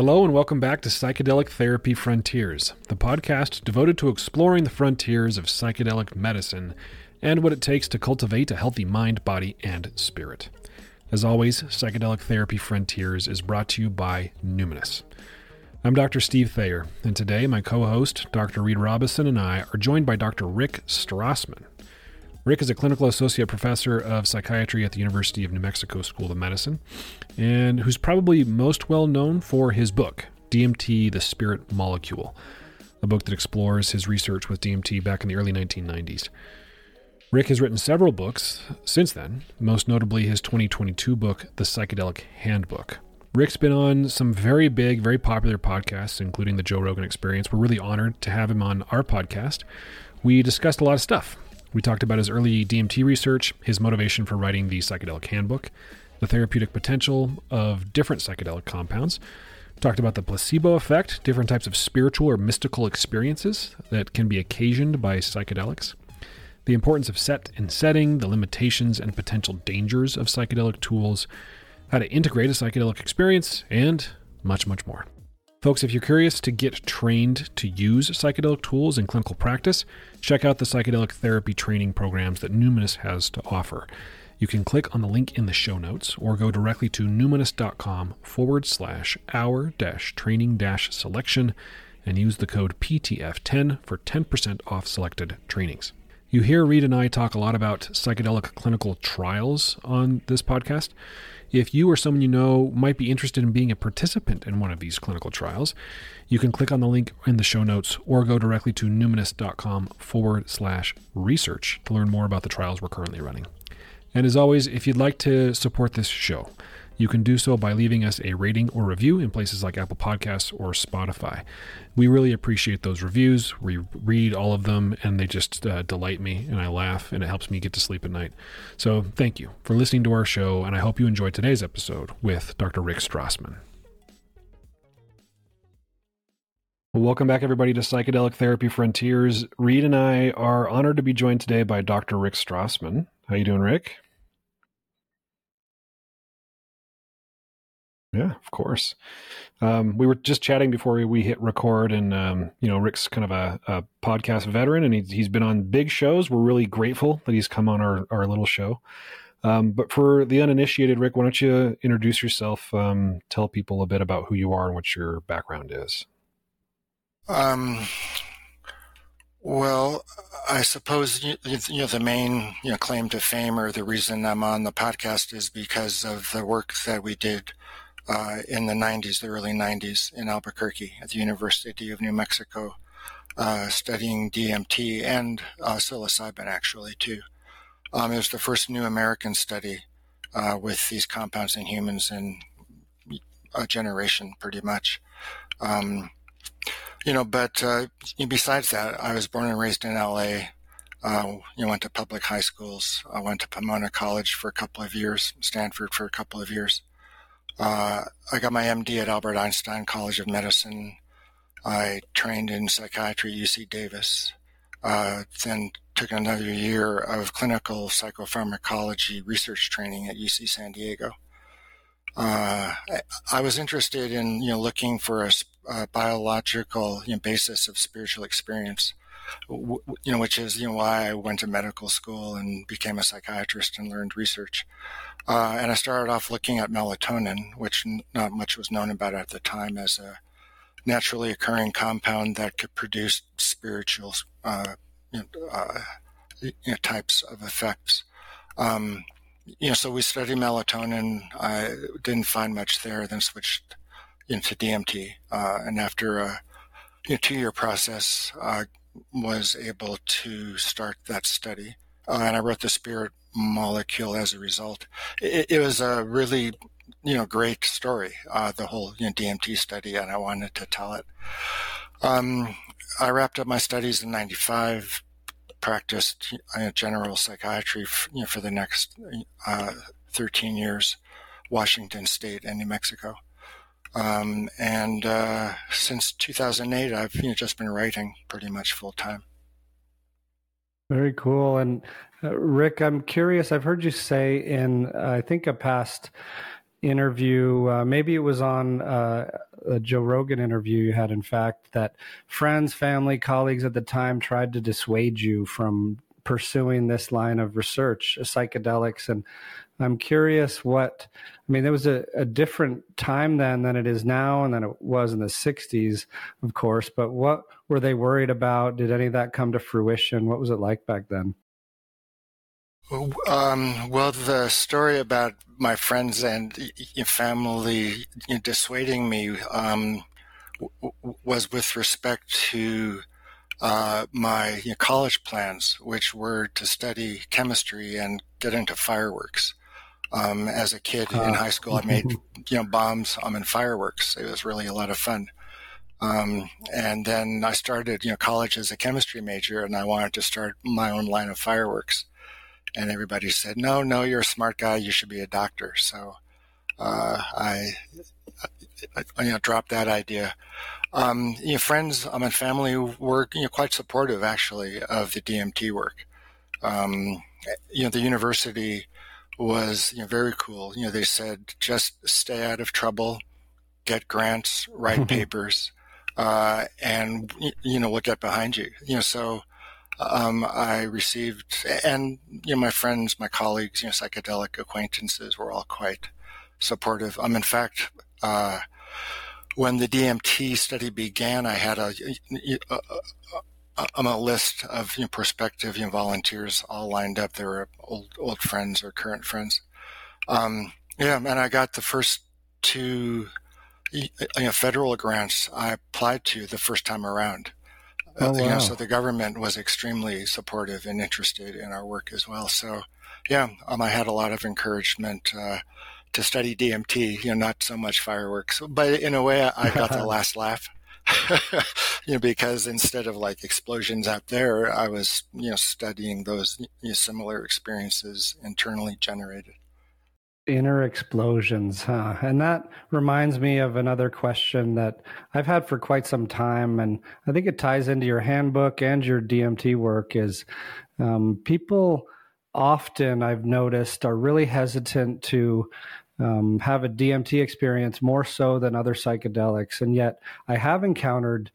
Hello, and welcome back to Psychedelic Therapy Frontiers, the podcast devoted to exploring the frontiers of psychedelic medicine and what it takes to cultivate a healthy mind, body, and spirit. As always, Psychedelic Therapy Frontiers is brought to you by Numinus. I'm Dr. Steve Thayer, and today my co host, Dr. Reid Robison, and I are joined by Dr. Rick Strassman. Rick is a clinical associate professor of psychiatry at the University of New Mexico School of Medicine, and who's probably most well known for his book, DMT The Spirit Molecule, a book that explores his research with DMT back in the early 1990s. Rick has written several books since then, most notably his 2022 book, The Psychedelic Handbook. Rick's been on some very big, very popular podcasts, including the Joe Rogan Experience. We're really honored to have him on our podcast. We discussed a lot of stuff, we talked about his early DMT research, his motivation for writing the psychedelic handbook, the therapeutic potential of different psychedelic compounds. We talked about the placebo effect, different types of spiritual or mystical experiences that can be occasioned by psychedelics, the importance of set and setting, the limitations and potential dangers of psychedelic tools, how to integrate a psychedelic experience, and much, much more. Folks, if you're curious to get trained to use psychedelic tools in clinical practice, check out the psychedelic therapy training programs that Numinus has to offer. You can click on the link in the show notes or go directly to numinus.com forward slash hour dash training dash selection and use the code PTF10 for 10% off selected trainings. You hear Reid and I talk a lot about psychedelic clinical trials on this podcast. If you or someone you know might be interested in being a participant in one of these clinical trials, you can click on the link in the show notes or go directly to numinus.com forward slash research to learn more about the trials we're currently running. And as always, if you'd like to support this show, you can do so by leaving us a rating or review in places like Apple Podcasts or Spotify. We really appreciate those reviews. We read all of them and they just uh, delight me and I laugh and it helps me get to sleep at night. So thank you for listening to our show and I hope you enjoyed today's episode with Dr. Rick Strassman. Welcome back, everybody, to Psychedelic Therapy Frontiers. Reid and I are honored to be joined today by Dr. Rick Strassman. How you doing, Rick? Yeah, of course. Um, we were just chatting before we, hit record, and um, you know, Rick's kind of a, a podcast veteran, and he's, he's been on big shows. We're really grateful that he's come on our, our little show. Um, but for the uninitiated, Rick, why don't you introduce yourself? Um, tell people a bit about who you are and what your background is. Um, well, I suppose you, you know the main you know claim to fame or the reason I'm on the podcast is because of the work that we did uh, in the 90s, the early 90s, in Albuquerque at the University of New Mexico, uh, studying DMT and uh, psilocybin, actually, too. Um, it was the first new American study uh, with these compounds in humans in a generation, pretty much. Um, you know, but uh, besides that, I was born and raised in LA. Uh, you went to public high schools. I went to Pomona College for a couple of years, Stanford for a couple of years. Uh, I got my MD at Albert Einstein College of Medicine. I trained in psychiatry at UC Davis. Uh, then took another year of clinical psychopharmacology research training at UC San Diego. Uh, I, I, was interested in you know looking for a, a biological you know, basis of spiritual experience, you know, which is you know why I went to medical school and became a psychiatrist and learned research. Uh, and I started off looking at melatonin, which not much was known about at the time as a naturally occurring compound that could produce spiritual uh, you know, uh, you know, types of effects. Um, you know, so we studied melatonin. I didn't find much there, then switched into DMT. Uh, and after a you know, two-year process, I was able to start that study. Uh, and I wrote the Spirit molecule as a result. It, it was a really, you know, great story, uh, the whole you know, DMT study, and I wanted to tell it. Um, I wrapped up my studies in 95, practiced general psychiatry for, you know, for the next uh, 13 years, Washington State and New Mexico. Um, and uh, since 2008, I've you know, just been writing pretty much full time. Very cool. And uh, Rick, I'm curious. I've heard you say in, uh, I think, a past interview. Uh, maybe it was on uh, a Joe Rogan interview you had, in fact, that friends, family, colleagues at the time tried to dissuade you from pursuing this line of research, psychedelics. And I'm curious what, I mean, there was a, a different time then than it is now and than it was in the 60s, of course. But what were they worried about? Did any of that come to fruition? What was it like back then? Um, well, the story about my friends and family dissuading me um, was with respect to uh, my you know, college plans, which were to study chemistry and get into fireworks. Um, as a kid uh, in high school, I made you know bombs um, and fireworks. It was really a lot of fun. Um, and then I started you know college as a chemistry major, and I wanted to start my own line of fireworks and everybody said, "No, no, you're a smart guy. You should be a doctor." So uh, I, I, you know, dropped that idea. Um, you know, friends um, and family were you know, quite supportive, actually, of the DMT work. Um, you know, the university was you know, very cool. You know, they said just stay out of trouble, get grants, write papers, uh, and you know, we'll get behind you. You know, so um, I received, and you know, my friends, my colleagues, you know, psychedelic acquaintances were all quite supportive. Um, in fact, uh, when the DMT study began, I had a, a, a, a list of you know, prospective you know, volunteers all lined up. They were old old friends or current friends. Um, yeah, and I got the first two you know, federal grants I applied to the first time around. Oh, wow. you know, so the government was extremely supportive and interested in our work as well. So, yeah, um, I had a lot of encouragement uh, to study DMT. You know, not so much fireworks, but in a way, I got the last laugh. you know, because instead of like explosions out there, I was you know studying those you know, similar experiences internally generated. Inner explosions, huh? And that reminds me of another question that I've had for quite some time, and I think it ties into your handbook and your DMT work. Is um, people often I've noticed are really hesitant to um, have a DMT experience more so than other psychedelics, and yet I have encountered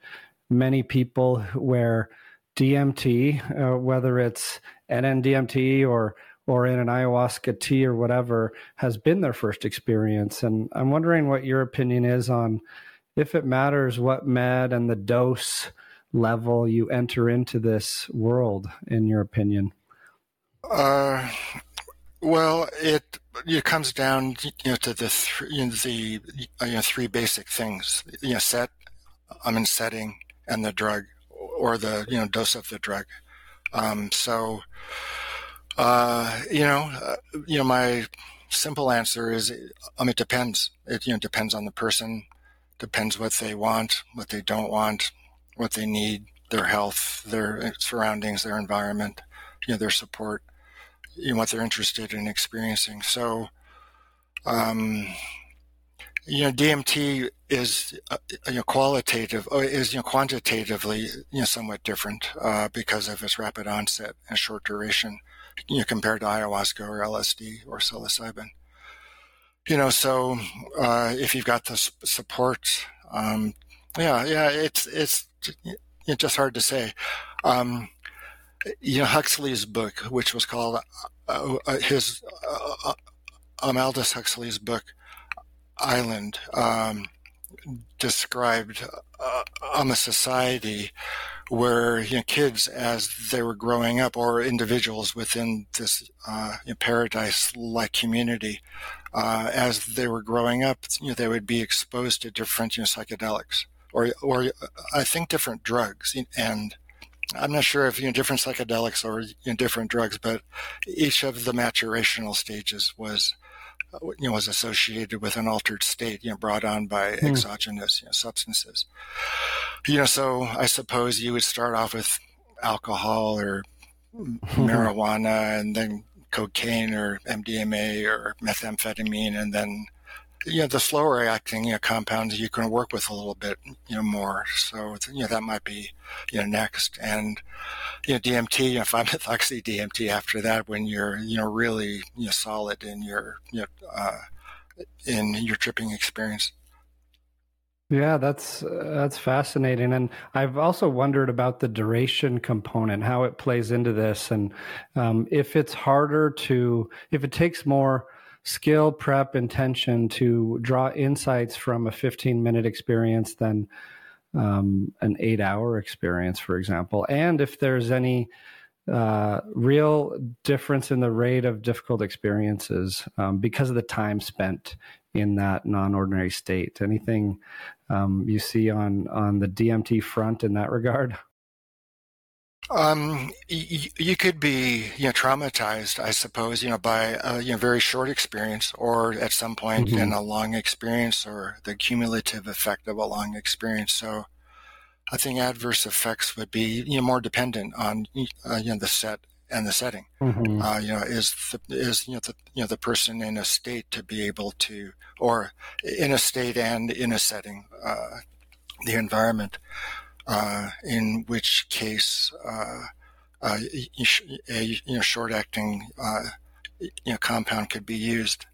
many people where DMT, uh, whether it's NNDMT or or in an ayahuasca tea or whatever has been their first experience. And I'm wondering what your opinion is on if it matters what med and the dose level you enter into this world, in your opinion. Uh, well, it it comes down you know to the th- you know, the you know three basic things you know set I mean setting and the drug or the you know dose of the drug. Um, so uh, you know, uh, you know, my simple answer is, um, it depends. It you know depends on the person, depends what they want, what they don't want, what they need, their health, their surroundings, their environment, you know, their support, you know, what they're interested in experiencing. So, um, you know, DMT is uh, you know qualitative uh, is you know quantitatively you know somewhat different uh, because of its rapid onset and short duration you know, compared to ayahuasca or LSD or psilocybin. You know, so uh, if you've got the support, um, yeah, yeah, it's it's it's just hard to say. Um, you know, Huxley's book, which was called uh, uh, his uh, um, Aldous Huxley's book, Island, um, described uh, um, a society where you know, kids, as they were growing up, or individuals within this uh, you know, paradise-like community, uh, as they were growing up, you know, they would be exposed to different you know, psychedelics, or or I think different drugs, and I'm not sure if you know different psychedelics or you know, different drugs, but each of the maturational stages was you know, was associated with an altered state, you know, brought on by hmm. exogenous you know, substances. You know, so I suppose you would start off with alcohol or marijuana and then cocaine or MDMA or methamphetamine and then you know the slower acting you know compounds you can work with a little bit you know more so you know that might be you know next and you know DMT you know 5-methoxy DMT after that when you're you know really you know solid in your you know uh, in your tripping experience. Yeah, that's uh, that's fascinating, and I've also wondered about the duration component, how it plays into this, and um, if it's harder to, if it takes more skill, prep, intention to draw insights from a 15 minute experience than um, an eight hour experience, for example, and if there's any uh, real difference in the rate of difficult experiences um, because of the time spent in that non-ordinary state. Anything um, you see on on the DMT front in that regard? Um, y- you could be, you know, traumatized, I suppose, you know, by a you know, very short experience, or at some point mm-hmm. in a long experience, or the cumulative effect of a long experience. So, I think adverse effects would be, you know, more dependent on, uh, you know, the set and the setting. Mm-hmm. Uh, you know, is the, is you know the you know the person in a state to be able to, or in a state and in a setting, uh, the environment, uh, in which case uh, uh, a you know short acting uh, you know compound could be used.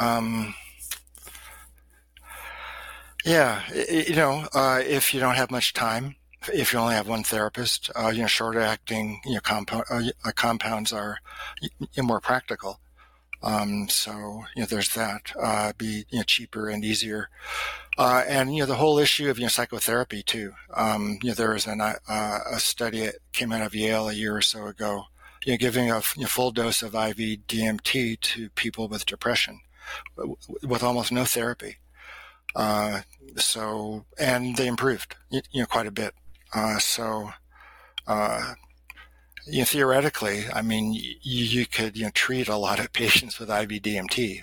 Um, yeah, you know, if you don't have much time, if you only have one therapist, uh, you know, short acting, you know, compound, uh, uh, compounds are more practical. Um, so, you know, there's that, uh, be, you know, cheaper and easier. Uh, and, you know, the whole issue of, you know, psychotherapy too. Um, you know, there was an, uh, a study that came out of Yale a year or so ago, you know, giving a you know, full dose of IV DMT to people with depression with almost no therapy. Uh, so, and they improved, you know, quite a bit. Uh, so, uh, you know, theoretically, I mean, you, you, could you know treat a lot of patients with IV DMT,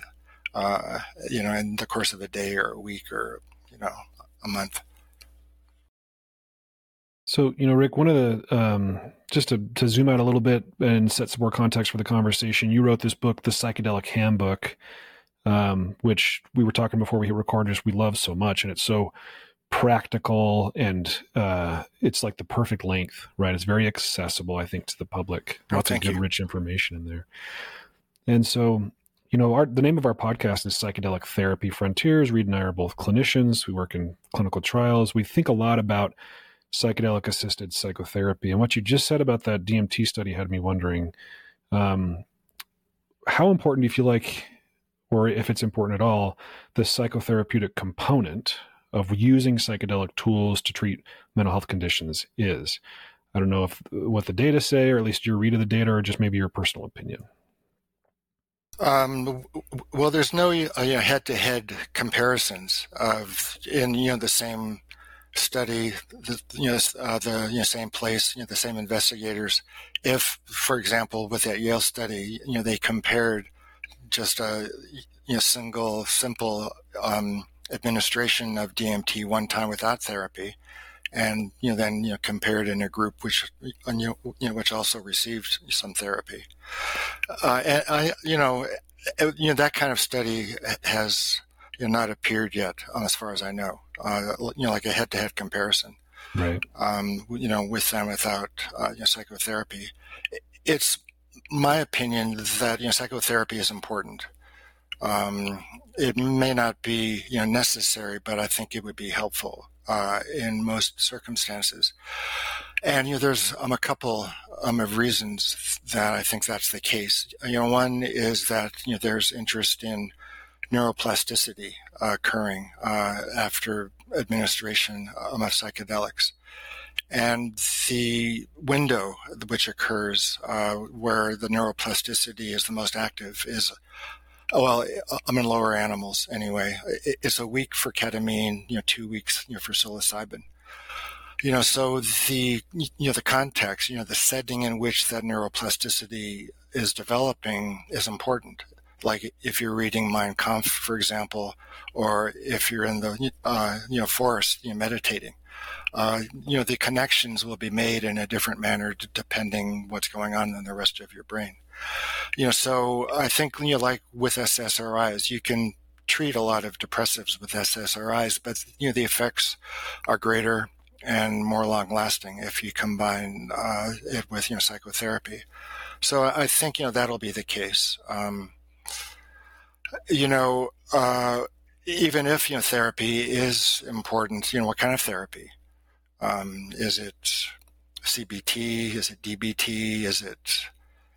uh, you know, in the course of a day or a week or you know a month. So, you know, Rick, one of the, um, just to, to zoom out a little bit and set some more context for the conversation, you wrote this book, The Psychedelic Handbook, um, which we were talking before we hit record, just we love so much. And it's so practical and uh, it's like the perfect length, right? It's very accessible, I think, to the public. Oh, Lots of good, you. rich information in there. And so, you know, our, the name of our podcast is Psychedelic Therapy Frontiers. Reid and I are both clinicians. We work in clinical trials. We think a lot about psychedelic assisted psychotherapy. And what you just said about that DMT study had me wondering um, how important do you feel like, or if it's important at all, the psychotherapeutic component of using psychedelic tools to treat mental health conditions is. I don't know if what the data say, or at least your read of the data, or just maybe your personal opinion. Um, well, there's no uh, you know, head-to-head comparisons of in you know the same study, the you know uh, the you know, same place, you know the same investigators. If, for example, with that Yale study, you know they compared just a you know single simple um, administration of DMT one time without therapy, and you know then you know compared in a group which you know, which also received some therapy. Uh, and I you know uh, you know that kind of study has you know, not appeared yet, as far as I know. Uh, you know, like a head-to-head comparison. Right. Um, you know, with and without uh, you know, psychotherapy, it's my opinion that you know psychotherapy is important. Um, it may not be you know necessary, but I think it would be helpful uh, in most circumstances. And you know, there's um, a couple um, of reasons that I think that's the case. You know, one is that you know there's interest in neuroplasticity uh, occurring uh, after administration of psychedelics. And the window which occurs uh, where the neuroplasticity is the most active is well, I'm in lower animals anyway. It's a week for ketamine, you know, two weeks, you know, for psilocybin. You know, so the, you know, the context, you know, the setting in which that neuroplasticity is developing is important. Like if you're reading Mein Kampf, for example, or if you're in the, uh, you know, forest, you know, meditating. Uh, you know, the connections will be made in a different manner depending what's going on in the rest of your brain. You know, so I think, you know, like with SSRIs, you can treat a lot of depressives with SSRIs, but, you know, the effects are greater and more long lasting if you combine uh, it with, you know, psychotherapy. So I think, you know, that'll be the case. Um, you know, uh, even if you know therapy is important, you know, what kind of therapy? Um, is it CBT? Is it DBT? Is it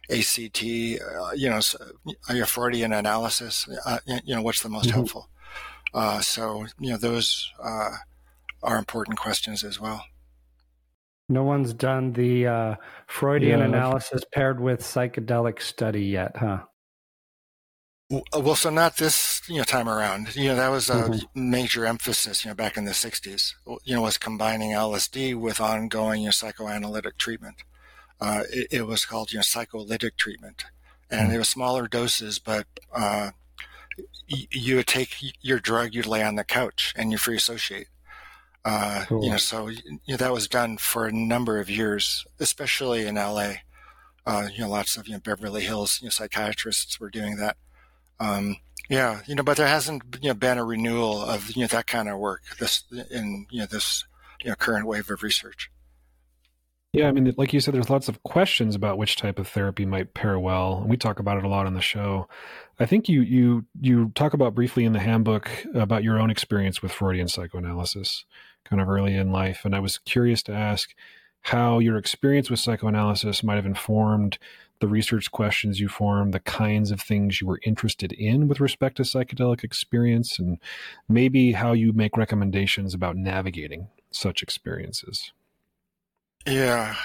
ACT? Uh, you know, a Freudian analysis. Uh, you know, what's the most mm-hmm. helpful? Uh, so you know, those uh, are important questions as well. No one's done the uh, Freudian yeah. analysis paired with psychedelic study yet, huh? Well, so not this you know time around. You know that was a mm-hmm. major emphasis. You know back in the '60s. You know was combining LSD with ongoing you know, psychoanalytic treatment. Uh, it, it, was called you know psycholytic treatment, and mm-hmm. it was smaller doses, but uh, y- you would take your drug, you'd lay on the couch, and you free associate. Uh, cool. You know, so you know, that was done for a number of years, especially in LA. Uh, you know, lots of you know Beverly Hills you know, psychiatrists were doing that. Um, yeah, you know, but there hasn't you know, been a renewal of you know that kind of work this in you know this you know current wave of research. Yeah, I mean, like you said, there's lots of questions about which type of therapy might pair well, and we talk about it a lot on the show. I think you you you talk about briefly in the handbook about your own experience with Freudian psychoanalysis, kind of early in life, and I was curious to ask how your experience with psychoanalysis might have informed the research questions you form, the kinds of things you were interested in with respect to psychedelic experience, and maybe how you make recommendations about navigating such experiences. Yeah,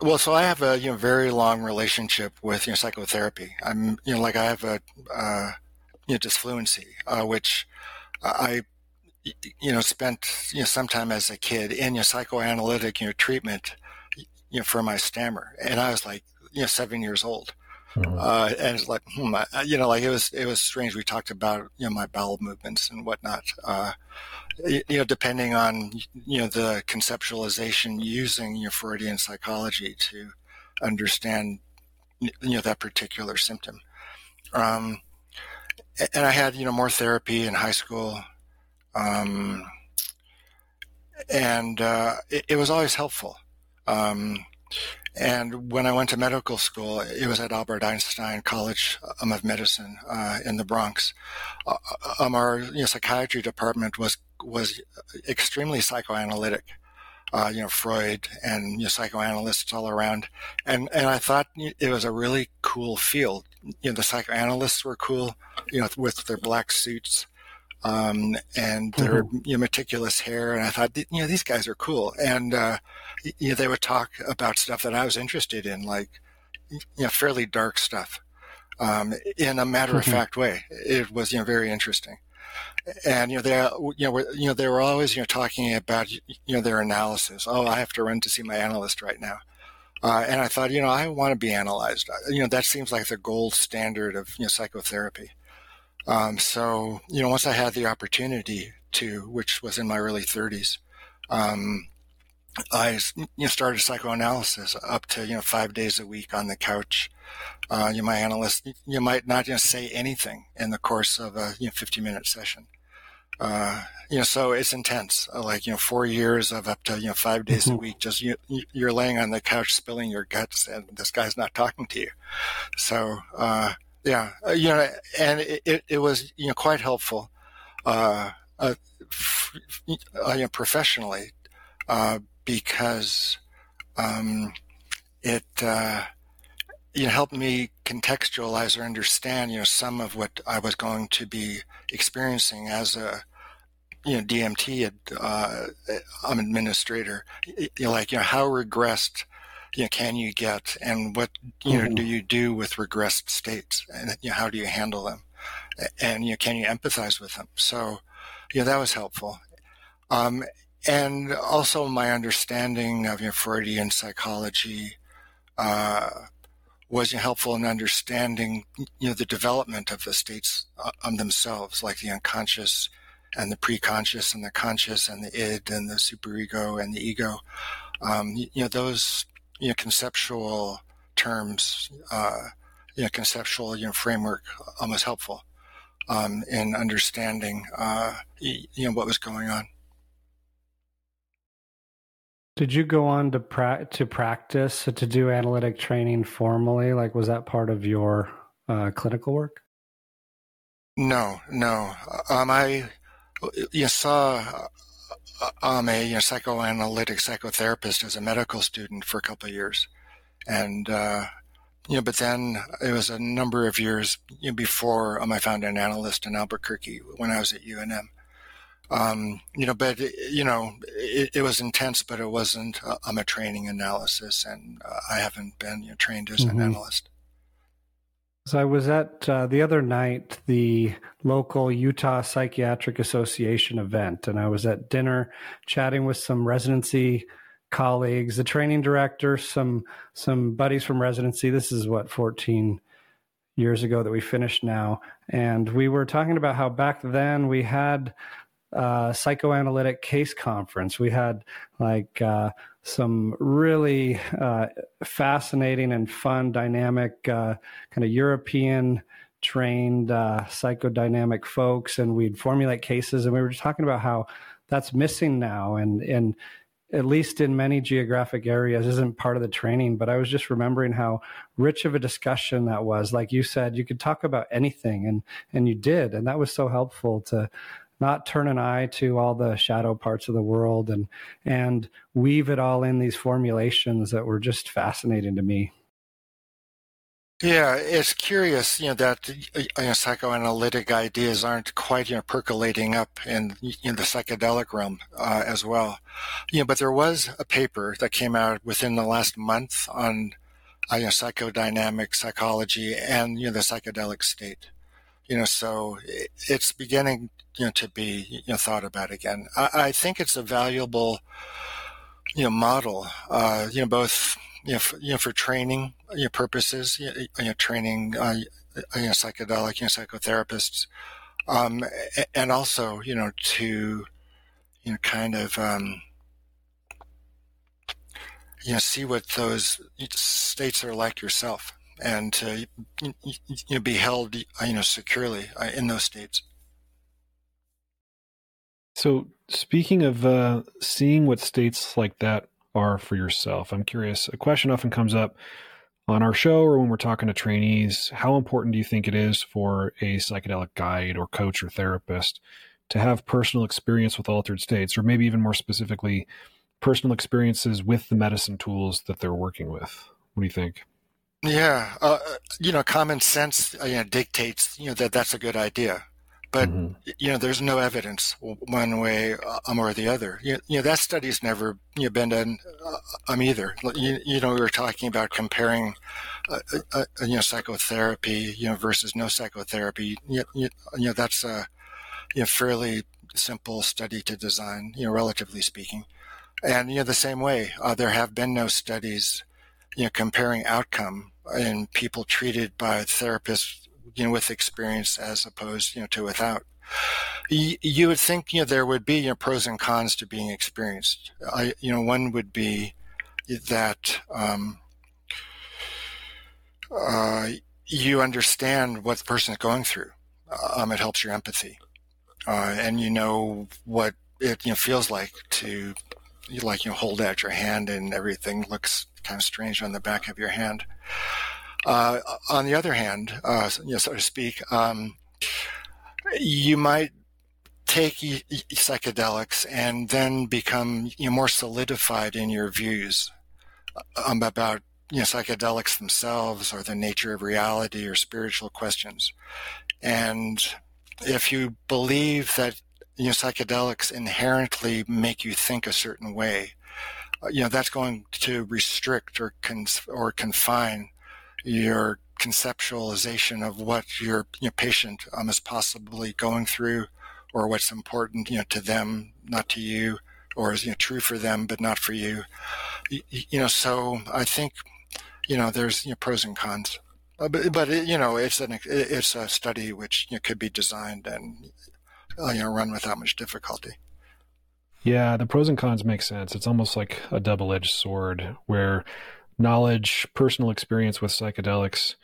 well, so I have a you know very long relationship with you know psychotherapy. I'm you know like I have a uh, you know disfluency, uh, which I you know spent you know some time as a kid in your know, psychoanalytic you know treatment you know for my stammer, and I was like you know seven years old. Mm-hmm. Uh, and it's like, hmm, I, you know, like it was, it was strange. We talked about, you know, my bowel movements and whatnot. Uh, you, know, depending on, you know, the conceptualization using your Freudian psychology to understand, you know, that particular symptom. Um, and I had, you know, more therapy in high school. Um, and, uh, it, it was always helpful. Um, and when I went to medical school, it was at Albert Einstein College um, of Medicine uh, in the Bronx. Uh, um, our you know, psychiatry department was was extremely psychoanalytic. Uh, you know, Freud and you know, psychoanalysts all around, and and I thought it was a really cool field. You know, the psychoanalysts were cool, you know, with their black suits, um, and their mm-hmm. you know, meticulous hair. And I thought, you know, these guys are cool. And uh, you know, they would talk about stuff that I was interested in, like you know, fairly dark stuff, um, in a matter of mm-hmm. fact way. It was you know very interesting. And you know they you know were, you know they were always you know talking about you know their analysis. Oh, I have to run to see my analyst right now. Uh, and I thought, you know, I want to be analyzed. You know, that seems like the gold standard of you know psychotherapy. Um, so, you know, once I had the opportunity to, which was in my early 30s, um, I you know, started psychoanalysis up to you know five days a week on the couch. Uh, you know, my analyst, you might not you know, say anything in the course of a you know 50 minute session. Uh, you know, so it's intense. Uh, like you know, four years of up to you know five days mm-hmm. a week. Just you, you're laying on the couch spilling your guts, and this guy's not talking to you. So uh, yeah, uh, you know, and it, it, it, was you know quite helpful, uh, uh, f- you know, professionally, uh, because um, it uh, you know helped me contextualize or understand you know some of what I was going to be experiencing as a you know DMT uh, administrator. You know, like you know how regressed you know, can you get and what you know do mm-hmm. you do with regressed states? And you know, how do you handle them? And you know, can you empathize with them? So you know that was helpful. Um, and also my understanding of you know, Freudian psychology uh, was helpful in understanding you know the development of the states uh, um, themselves like the unconscious and the preconscious and the conscious and the id and the superego and the ego. Um, you know those you know, conceptual terms, uh, you know, conceptual you know, framework almost helpful um, in understanding uh, you know what was going on. Did you go on to pra- to practice to do analytic training formally? Like, was that part of your uh, clinical work? No, no. Um, I you saw I'm a you know, psychoanalytic psychotherapist as a medical student for a couple of years, and uh, you know, but then it was a number of years you know, before um, I found an analyst in Albuquerque when I was at UNM. Um, you know, but you know, it, it, was intense, but it wasn't. Uh, I'm a training analysis, and uh, I haven't been you know, trained as mm-hmm. an analyst. So I was at uh, the other night the local Utah Psychiatric Association event, and I was at dinner chatting with some residency colleagues, the training director, some some buddies from residency. This is what 14 years ago that we finished now, and we were talking about how back then we had uh, psychoanalytic case conference. We had like uh, some really uh, fascinating and fun, dynamic, uh, kind of European trained uh, psychodynamic folks, and we'd formulate cases. And we were talking about how that's missing now, and and at least in many geographic areas isn't part of the training but i was just remembering how rich of a discussion that was like you said you could talk about anything and and you did and that was so helpful to not turn an eye to all the shadow parts of the world and and weave it all in these formulations that were just fascinating to me. Yeah, it's curious, you know, that you know, psychoanalytic ideas aren't quite, you know, percolating up in, in the psychedelic realm uh, as well. You know, but there was a paper that came out within the last month on, uh, you know, psychodynamic psychology and you know the psychedelic state you know, so it's beginning, you know, to be, you know, thought about again. I, I think it's a valuable, you know, model, uh, you know, both, you know, for, you know, for training you know, purposes, you know, training, uh, you know, psychedelic, you know, psychotherapists, um, and also, you know, to, you know, kind of, um, you know, see what those states are like yourself and you know, be held you know securely uh, in those states. So, speaking of uh, seeing what states like that are for yourself, I'm curious. A question often comes up on our show or when we're talking to trainees. How important do you think it is for a psychedelic guide or coach or therapist to have personal experience with altered states, or maybe even more specifically, personal experiences with the medicine tools that they're working with? What do you think? Yeah, uh, you know, common sense uh, you know, dictates you know that that's a good idea, but mm-hmm. you know, there's no evidence one way um, or the other. You, you know, that study's never you know, been done uh, um, either. You, you know, we were talking about comparing, uh, uh, you know, psychotherapy, you know, versus no psychotherapy. You, you, you know, that's a you know fairly simple study to design. You know, relatively speaking, and you know, the same way, uh, there have been no studies you know, comparing outcome in people treated by therapists, you know, with experience as opposed, you know, to without. You, you would think, you know, there would be you know, pros and cons to being experienced. I, you know, one would be that um, uh, you understand what the person is going through. Um, it helps your empathy, uh, and you know what it you know, feels like to like you hold out your hand and everything looks kind of strange on the back of your hand. Uh, on the other hand, uh, you know, so to speak, um, you might take psychedelics and then become you know, more solidified in your views um, about you know psychedelics themselves or the nature of reality or spiritual questions. And if you believe that you know psychedelics inherently make you think a certain way, uh, you know that's going to restrict or or confine your conceptualization of what your you know, patient um, is possibly going through or what's important you know to them not to you or is you know, true for them but not for you. You, you know so i think you know there's you know, pros and cons. Uh, but, but it, you know it's an it's a study which you know, could be designed and you know run without much difficulty yeah, the pros and cons make sense. It's almost like a double edged sword where knowledge, personal experience with psychedelics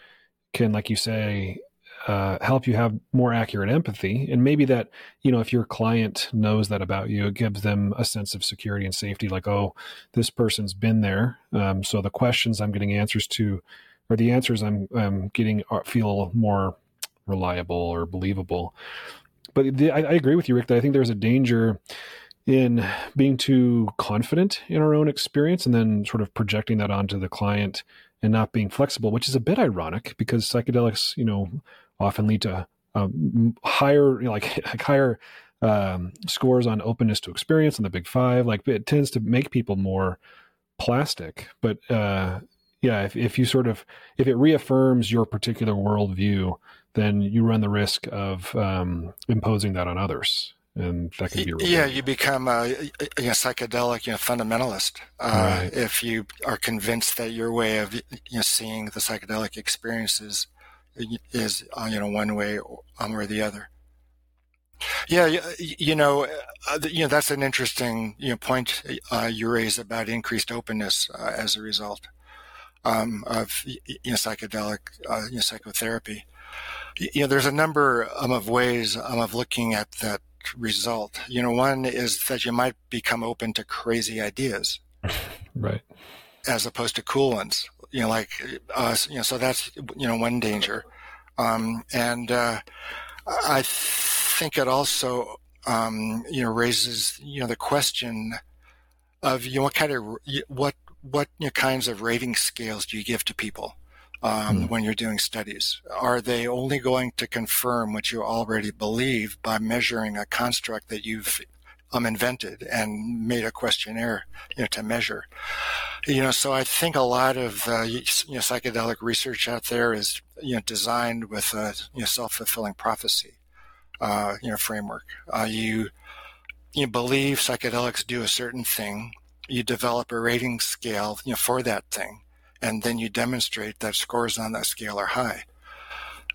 can, like you say, uh, help you have more accurate empathy. And maybe that, you know, if your client knows that about you, it gives them a sense of security and safety like, oh, this person's been there. Um, so the questions I'm getting answers to, or the answers I'm, I'm getting are, feel more reliable or believable. But I, I agree with you, Rick. That I think there's a danger in being too confident in our own experience and then sort of projecting that onto the client and not being flexible, which is a bit ironic because psychedelics, you know, often lead to um, higher, you know, like, like higher um, scores on openness to experience on the Big Five. Like it tends to make people more plastic. But uh, yeah, if, if you sort of if it reaffirms your particular worldview, then you run the risk of um, imposing that on others and that can be really yeah you become a, a, psychedelic you know fundamentalist uh, right. if you are convinced that your way of you know seeing the psychedelic experiences is uh, you know one way or the other. Yeah you know uh, you know that's an interesting you know point uh, you raise about increased openness uh, as a result um, of you know psychedelic uh, you know, psychotherapy you know there's a number um, of ways um, of looking at that result. You know, one is that you might become open to crazy ideas, right, as opposed to cool ones. You know, like us. You know, so that's you know one danger, um, and uh, I think it also um, you know raises you know the question of you know what kind of what what you know, kinds of rating scales do you give to people um, mm. when you're doing studies? Are they only going to confirm what you already believe by measuring a construct that you've um, invented and made a questionnaire you know, to measure? You know, so I think a lot of the you know, psychedelic research out there is you know designed with a you know, self-fulfilling prophecy uh, you know framework. Uh, you you believe psychedelics do a certain thing, you develop a rating scale you know, for that thing and then you demonstrate that scores on that scale are high.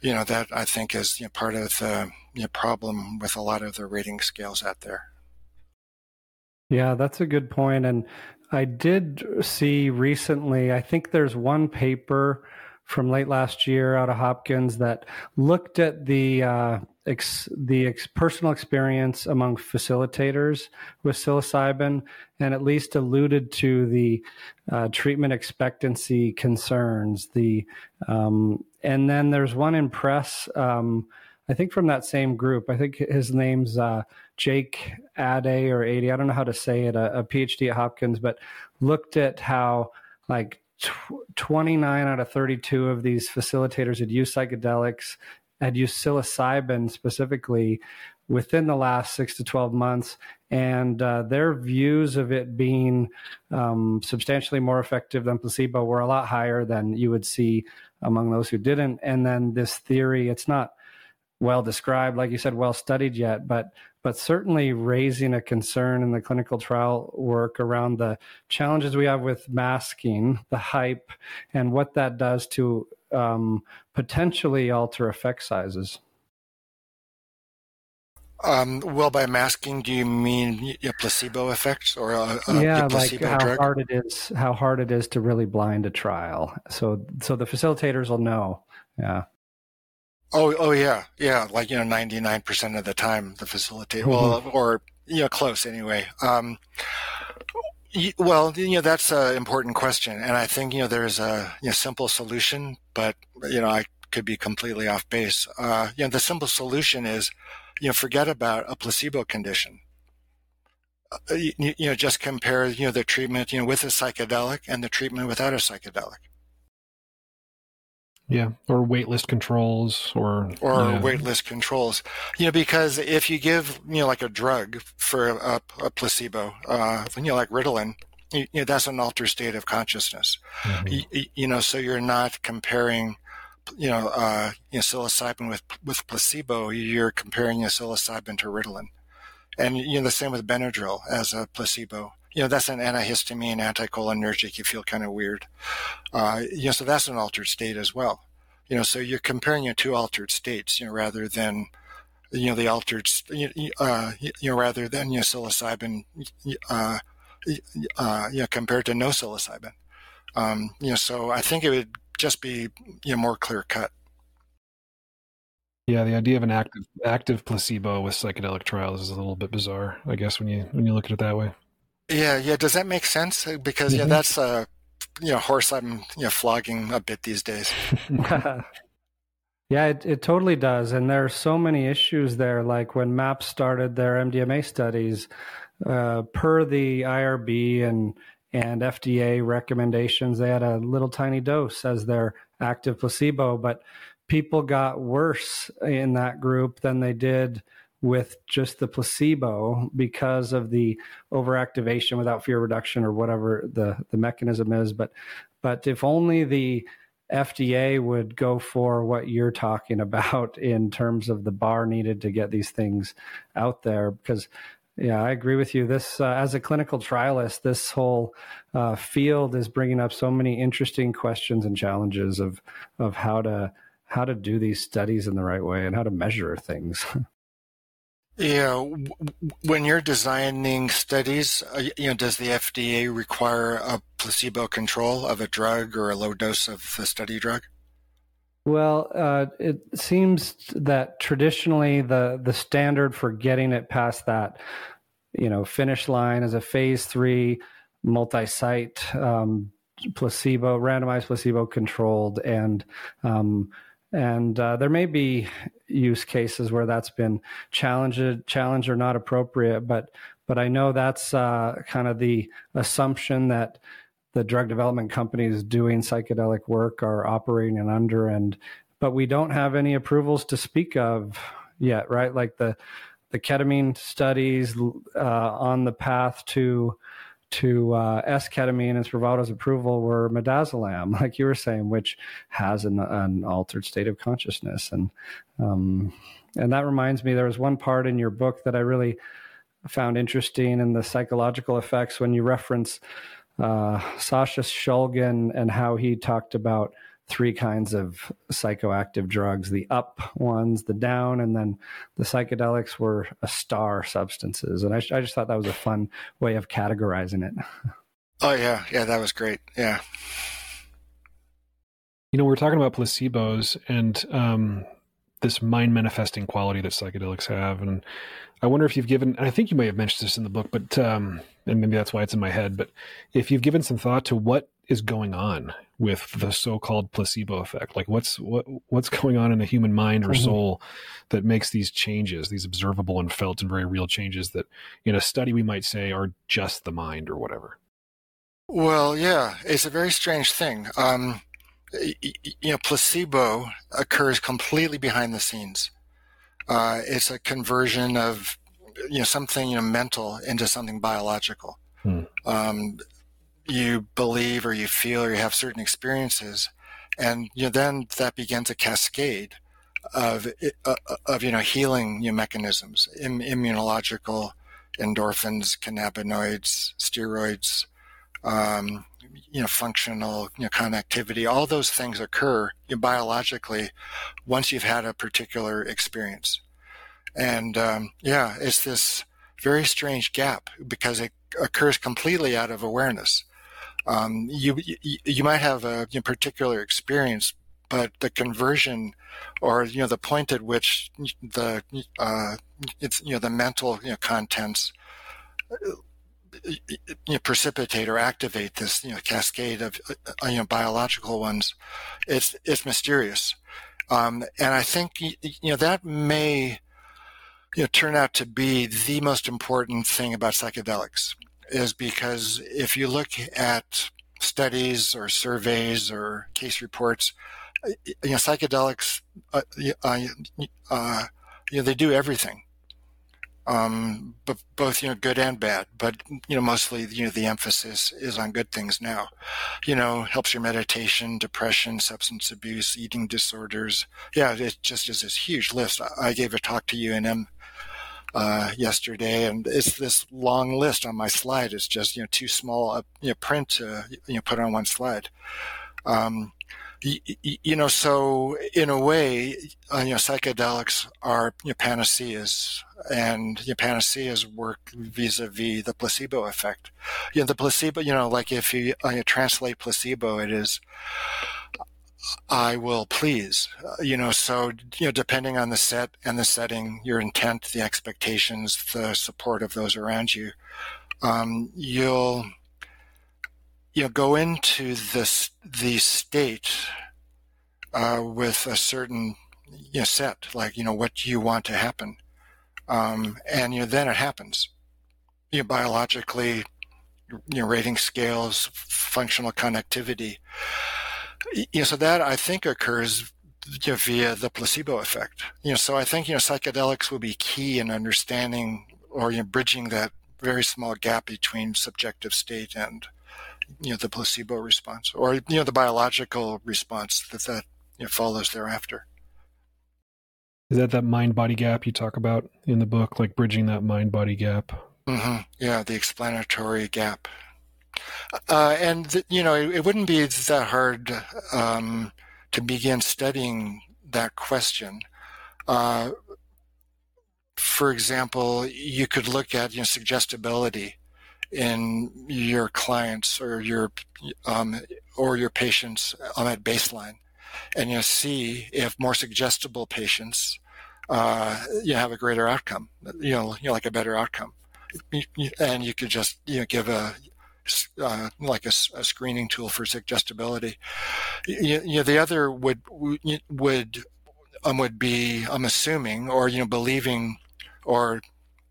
You know, that I think is you know, part of the you know, problem with a lot of the rating scales out there. Yeah, that's a good point. And I did see recently, I think there's one paper from late last year out of Hopkins that looked at the uh, ex, the ex, personal experience among facilitators with psilocybin and at least alluded to the uh, treatment expectancy concerns. The um, and then there's one in press. Um, I think from that same group. I think his name's uh, Jake Ade or Ade. I don't know how to say it. A, a PhD at Hopkins, but looked at how like 29 out of 32 of these facilitators had used psychedelics had used psilocybin specifically within the last six to 12 months. And uh, their views of it being um, substantially more effective than placebo were a lot higher than you would see among those who didn't. And then this theory, it's not well described, like you said, well studied yet, but but certainly raising a concern in the clinical trial work around the challenges we have with masking, the hype, and what that does to um, potentially alter effect sizes. Um, well, by masking, do you mean a placebo effect or a, a yeah, like how drug? hard it is, how hard it is to really blind a trial. So, so the facilitators will know. Yeah. Oh, oh yeah, yeah. Like you know, ninety nine percent of the time, the facilitator, mm-hmm. well, or you know, close anyway. Um, well, you know, that's an important question, and I think you know there's a you know, simple solution, but you know, I could be completely off base. Uh, you know, the simple solution is, you know, forget about a placebo condition. Uh, you, you, know, just compare you know the treatment you know with a psychedelic and the treatment without a psychedelic. Yeah, or waitlist controls, or or yeah. waitlist controls. You know, because if you give you know like a drug for a, a placebo, uh, you know like Ritalin, you, you, know that's an altered state of consciousness. Mm-hmm. You, you, know, so you're not comparing, you know, uh, you know psilocybin with with placebo. You're comparing psilocybin to Ritalin, and you know the same with Benadryl as a placebo you know, that's an antihistamine, anticholinergic. You feel kind of weird. Uh, you know, so that's an altered state as well. You know, so you're comparing your two altered states, you know, rather than, you know, the altered, uh, you know, rather than, you know, psilocybin, uh, uh, you know, compared to no psilocybin. Um, you know, so I think it would just be, you know, more clear cut. Yeah, the idea of an active active placebo with psychedelic trials is a little bit bizarre, I guess, when you when you look at it that way. Yeah, yeah. Does that make sense? Uh, because mm-hmm. yeah, that's a you know horse I'm you know flogging a bit these days. Yeah, it, it totally does. And there are so many issues there. Like when MAPS started their MDMA studies, uh, per the IRB and and FDA recommendations, they had a little tiny dose as their active placebo, but people got worse in that group than they did with just the placebo because of the overactivation without fear reduction or whatever the, the mechanism is. But but if only the FDA would go for what you're talking about in terms of the bar needed to get these things out there. Because, yeah, I agree with you. This, uh, as a clinical trialist, this whole uh, field is bringing up so many interesting questions and challenges of of how to how to do these studies in the right way and how to measure things. Yeah, when you're designing studies, uh, you know, does the FDA require a placebo control of a drug or a low dose of the study drug? Well, uh, it seems that traditionally the the standard for getting it past that, you know, finish line is a phase three multi-site um, placebo, randomized placebo controlled, and um, and uh, there may be use cases where that's been challenged, challenged or not appropriate, but but I know that's uh, kind of the assumption that the drug development companies doing psychedelic work are operating under, and but we don't have any approvals to speak of yet, right? Like the the ketamine studies uh, on the path to to uh, S-ketamine and Spravato's approval were midazolam, like you were saying, which has an, an altered state of consciousness, and um, and that reminds me, there was one part in your book that I really found interesting in the psychological effects when you reference uh, Sasha Shulgin and how he talked about three kinds of psychoactive drugs the up ones, the down, and then the psychedelics were a star substances. And I, I just thought that was a fun way of categorizing it. Oh, yeah. Yeah, that was great. Yeah. You know, we're talking about placebos and um, this mind manifesting quality that psychedelics have. And I wonder if you've given, I think you may have mentioned this in the book, but, um, and maybe that's why it's in my head, but if you've given some thought to what is going on with the so-called placebo effect? Like what's what what's going on in a human mind or mm-hmm. soul that makes these changes these observable and felt and very real changes that in a study we might say are just the mind or whatever? Well yeah it's a very strange thing. Um, you know placebo occurs completely behind the scenes. Uh, it's a conversion of you know something you know mental into something biological. Hmm. um, you believe or you feel or you have certain experiences and you know, then that begins a cascade of uh, of you know healing you know, mechanisms Im- immunological endorphins cannabinoids steroids um, you know functional you know, connectivity. All those things occur you know, biologically once you've had a particular experience. And um, yeah it's this very strange gap because it occurs completely out of awareness um, you, you, you might have a you know, particular experience, but the conversion, or you know, the point at which the uh, it's you know the mental you know, contents you know, precipitate or activate this you know cascade of uh, you know biological ones, it's it's mysterious, um, and I think you know that may you know turn out to be the most important thing about psychedelics is because if you look at studies or surveys or case reports, uh, you know, psychedelics, uh, uh, uh, you know, they do everything. Um, but both, you know, good and bad, but, you know, mostly, you know, the emphasis is on good things now. You know, helps your meditation, depression, substance abuse, eating disorders. Yeah, it just is this huge list. I gave a talk to UNM uh, yesterday, and it's this long list on my slide. It's just you know too small a you know, print to you know put on one slide. Um, you, you, know, so in a way, uh, you know, psychedelics are you know, panaceas, and you know, panaceas work vis-a-vis the placebo effect. You know, the placebo, you know, like if you, uh, you translate placebo, it is I will please. Uh, you know, so, you know, depending on the set and the setting, your intent, the expectations, the support of those around you, um, you'll, you know, go into this, the state uh, with a certain you know, set, like, you know, what you want to happen? Um, and, you know, then it happens. You know, biologically, you know, rating scales, functional connectivity. You know, so that I think occurs you know, via the placebo effect. You know, so I think, you know, psychedelics will be key in understanding or, you know, bridging that very small gap between subjective state and, you know, the placebo response or, you know, the biological response that that you know, follows thereafter. Is that that mind body gap you talk about in the book, like bridging that mind body gap? Mm-hmm. Yeah, the explanatory gap. Uh, and, you know, it, it, wouldn't be that hard um, to begin studying that question. Uh, for example, you could look at you know, suggestibility in your clients or your um, or your patients on that baseline, and you see if more suggestible patients uh, you have a greater outcome. You know, you know, like a better outcome, and you could just you know give a uh, like a, a, screening tool for suggestibility. You, you know, the other would would um, would be I'm assuming or you know believing or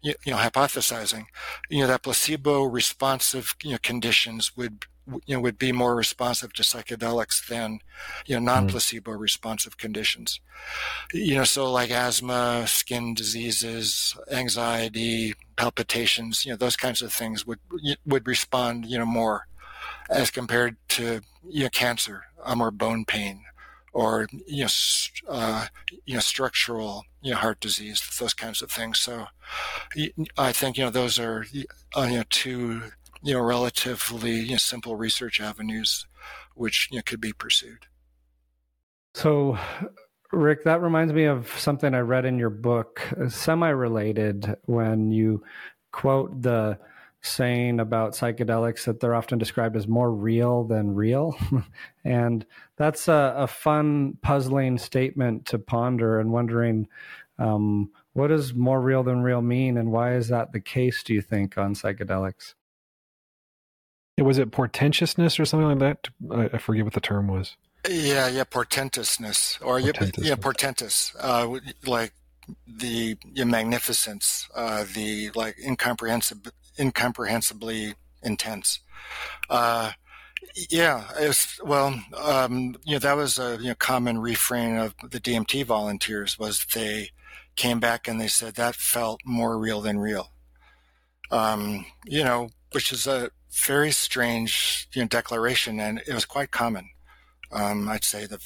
you know hypothesizing you know that placebo responsive you know conditions would you know would be more responsive to psychedelics than you know non-placebo responsive conditions you know so like asthma skin diseases anxiety palpitations you know those kinds of things would would respond you know more as compared to you know cancer um, or bone pain or you know uh, you know structural you know heart disease those kinds of things so i think you know those are uh, you know two you know, relatively you know, simple research avenues which you know, could be pursued. So, Rick, that reminds me of something I read in your book, semi related, when you quote the saying about psychedelics that they're often described as more real than real. and that's a, a, fun, puzzling statement to ponder and wondering um, what does more real than real mean and why is that the case, do you think, on psychedelics? Was it portentousness or something like that? I, forget what the term was. Yeah, yeah, portentousness or portentous. yeah, portentous, uh, like the magnificence, uh, the like incomprehensible, incomprehensibly intense. Uh, yeah, well, um, you know, that was a you know, common refrain of the DMT volunteers was they came back and they said that felt more real than real. Um, you know, which is a very strange you know, declaration, and it was quite common. Um, I'd say the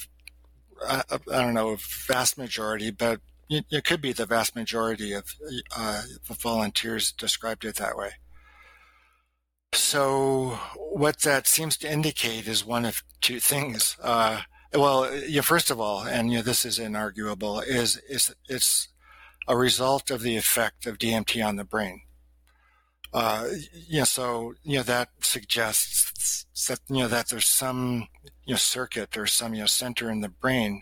I, I, don't know vast majority, but it, could be the vast majority of uh, the volunteers described it that way. So what that seems to indicate is one of two things. Uh, well, yeah, first of all, and you know, this is inarguable, is is it's a result of the effect of DMT on the brain. Uh, you know, so you know that suggests that you know that there's some you know circuit or some you know center in the brain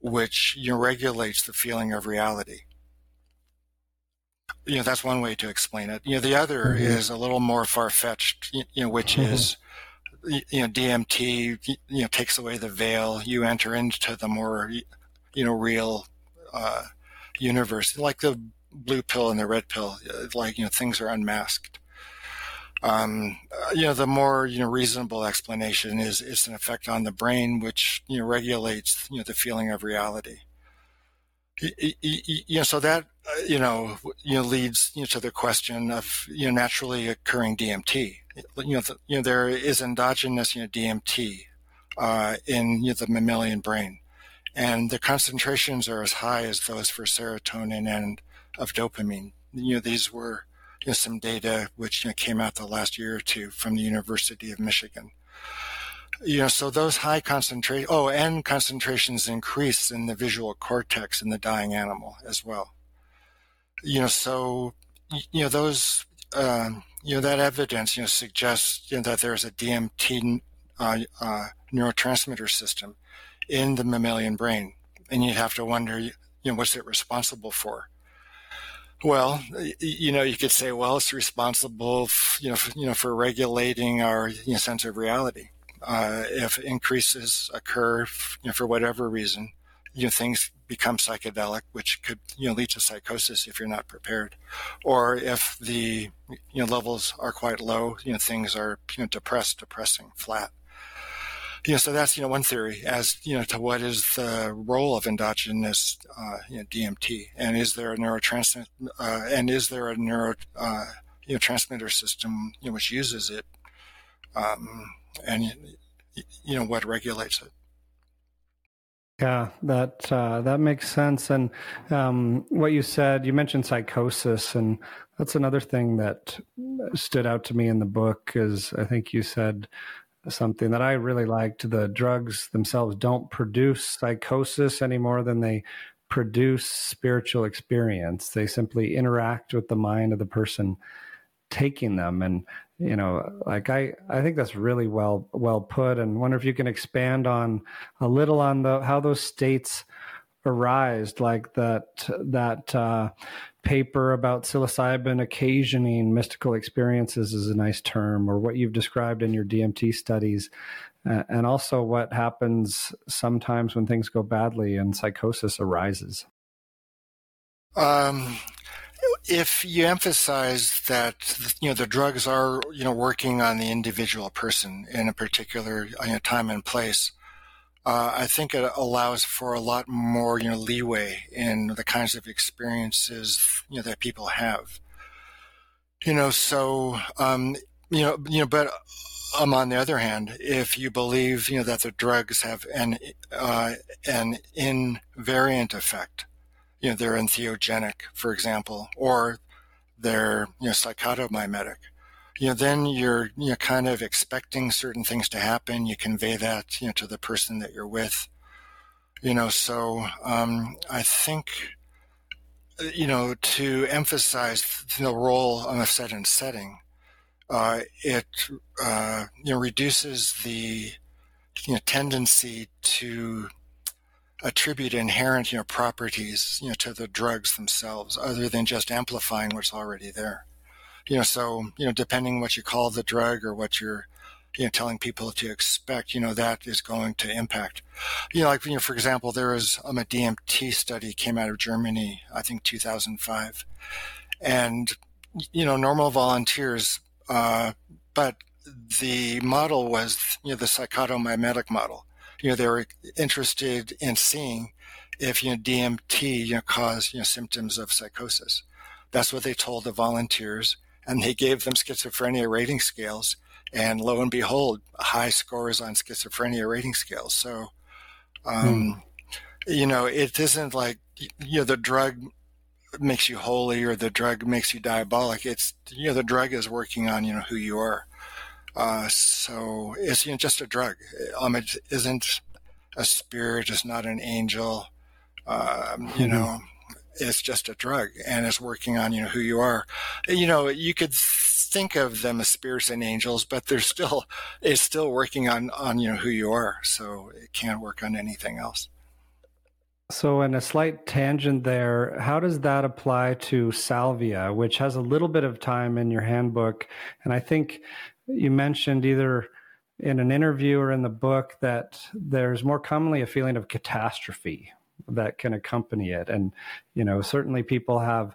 which you know regulates the feeling of reality. You know, that's one way to explain it. You know, the other mm-hmm. is a little more far fetched. You know, which mm-hmm. is you know DMT you know takes away the veil. You enter into the more you know real uh, universe, like the blue pill and the red pill, uh, like, you know, things are unmasked. Um, uh, you know, the more, you know, reasonable explanation is, it's an effect on the brain, which, you know, regulates, you know, the feeling of reality. You know, so that, uh, you know, you know, leads, you know, to the question of, you know, naturally occurring DMT. You know, the, you know, there is endogenous, you know, DMT, uh, in, you know, the mammalian brain and the concentrations are as high as those for serotonin and of dopamine. You know, these were you know, some data which you know, came out the last year or two from the University of Michigan. You know, so those high concentration, oh, and concentrations increase in the visual cortex in the dying animal as well. You know, so, you know, those, um, you know, that evidence, you know, suggests you know, that there's a DMT uh, uh, neurotransmitter system in the mammalian brain. And you'd have to wonder, you know, what's it responsible for? Well, you know, you could say, well, it's responsible, you know, for, you know, for regulating our you know, sense of reality. Uh, if increases occur, you know, for whatever reason, you know, things become psychedelic, which could you know lead to psychosis if you're not prepared, or if the you know levels are quite low, you know things are you know depressed, depressing, flat. You know, so that's you know one theory as you know to what is the role of endogenous uh, you know, DMT, and is there a neurotransmitter, uh, and is there a neuro uh, you know transmitter system you know which uses it, um, and you know what regulates it. Yeah, that uh, that makes sense. And um, what you said, you mentioned psychosis, and that's another thing that stood out to me in the book. Is I think you said something that I really liked. The drugs themselves don't produce psychosis any more than they produce spiritual experience. They simply interact with the mind of the person taking them, and you know like i i think that's really well well put and wonder if you can expand on a little on the how those states arised like that that uh, paper about psilocybin occasioning mystical experiences is a nice term or what you've described in your dmt studies uh, and also what happens sometimes when things go badly and psychosis arises. Um if you emphasize that you know the drugs are you know working on the individual person in a particular you know, time and place, uh, I think it allows for a lot more you know leeway in the kinds of experiences you know that people have. You know, so um, you know, you know, but um, on the other hand, if you believe you know that the drugs have an uh, an invariant effect, you know, they're entheogenic, for example, or they're, you know, psychotomimetic. You know, then you're, you know, kind of expecting certain things to happen. You convey that, you know, to the person that you're with. You know, so um, I think, you know, to emphasize the role of a set and setting, uh, it, uh, you know, reduces the, you know, tendency to attribute inherent you know properties you know to the drugs themselves other than just amplifying what's already there you know so you know depending what you call the drug or what you're you know telling people to expect you know that is going to impact you know like you know for example there was um, a dmt study came out of germany i think 2005 and you know normal volunteers uh, but the model was you know the psychotomimetic model you know, they were interested in seeing if, you know, DMT, you know, caused, you know, symptoms of psychosis. That's what they told the volunteers. And they gave them schizophrenia rating scales. And lo and behold, high scores on schizophrenia rating scales. So, um, hmm. you know, it isn't like, you know, the drug makes you holy or the drug makes you diabolic. It's, you know, the drug is working on, you know, who you are. Uh, so it's you know, just a drug. Um, it isn't a spirit. It's not an angel. Um, you mm-hmm. know, it's just a drug, and it's working on you know who you are. You know, you could think of them as spirits and angels, but they're still it's still working on on you know who you are. So it can't work on anything else. So, in a slight tangent there, how does that apply to salvia, which has a little bit of time in your handbook? And I think you mentioned either in an interview or in the book that there's more commonly a feeling of catastrophe that can accompany it. And, you know, certainly people have,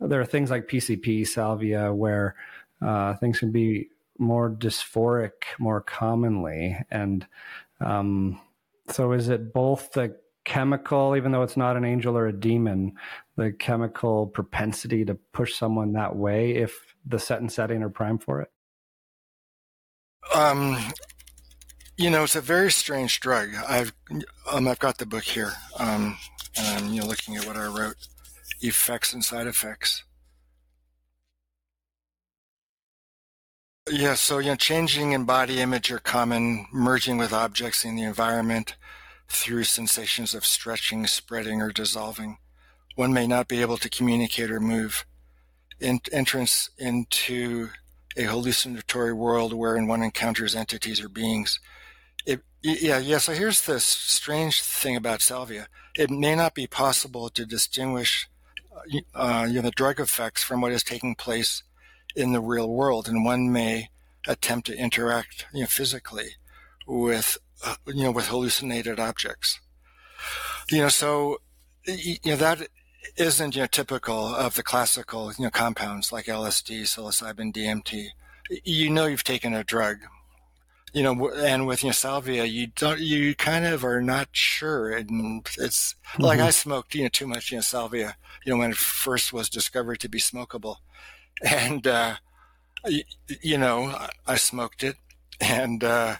there are things like PCP, salvia, where uh, things can be more dysphoric more commonly. And um, so is it both the chemical, even though it's not an angel or a demon, the chemical propensity to push someone that way if the set and setting are prime for it? Um, you know, it's a very strange drug. I've um, I've got the book here, um, and I'm you know looking at what I wrote, effects and side effects. Yeah, so you know, changing in body image are common, merging with objects in the environment through sensations of stretching, spreading, or dissolving. One may not be able to communicate or move. In, entrance into a hallucinatory world wherein one encounters entities or beings. Yeah, yeah. So here's the strange thing about salvia. It may not be possible to distinguish uh, you know, the drug effects from what is taking place in the real world, and one may attempt to interact you know, physically with uh, you know with hallucinated objects. You know, so you know that isn't you know typical of the classical you know compounds like LSD, psilocybin, DMT. You know you've taken a drug, you know, and with you salvia, you don't, you kind of are not sure, and it's mm-hmm. like I smoked you know too much you know salvia, you know when it first was discovered to be smokable, and uh, you, you know I smoked it, and uh,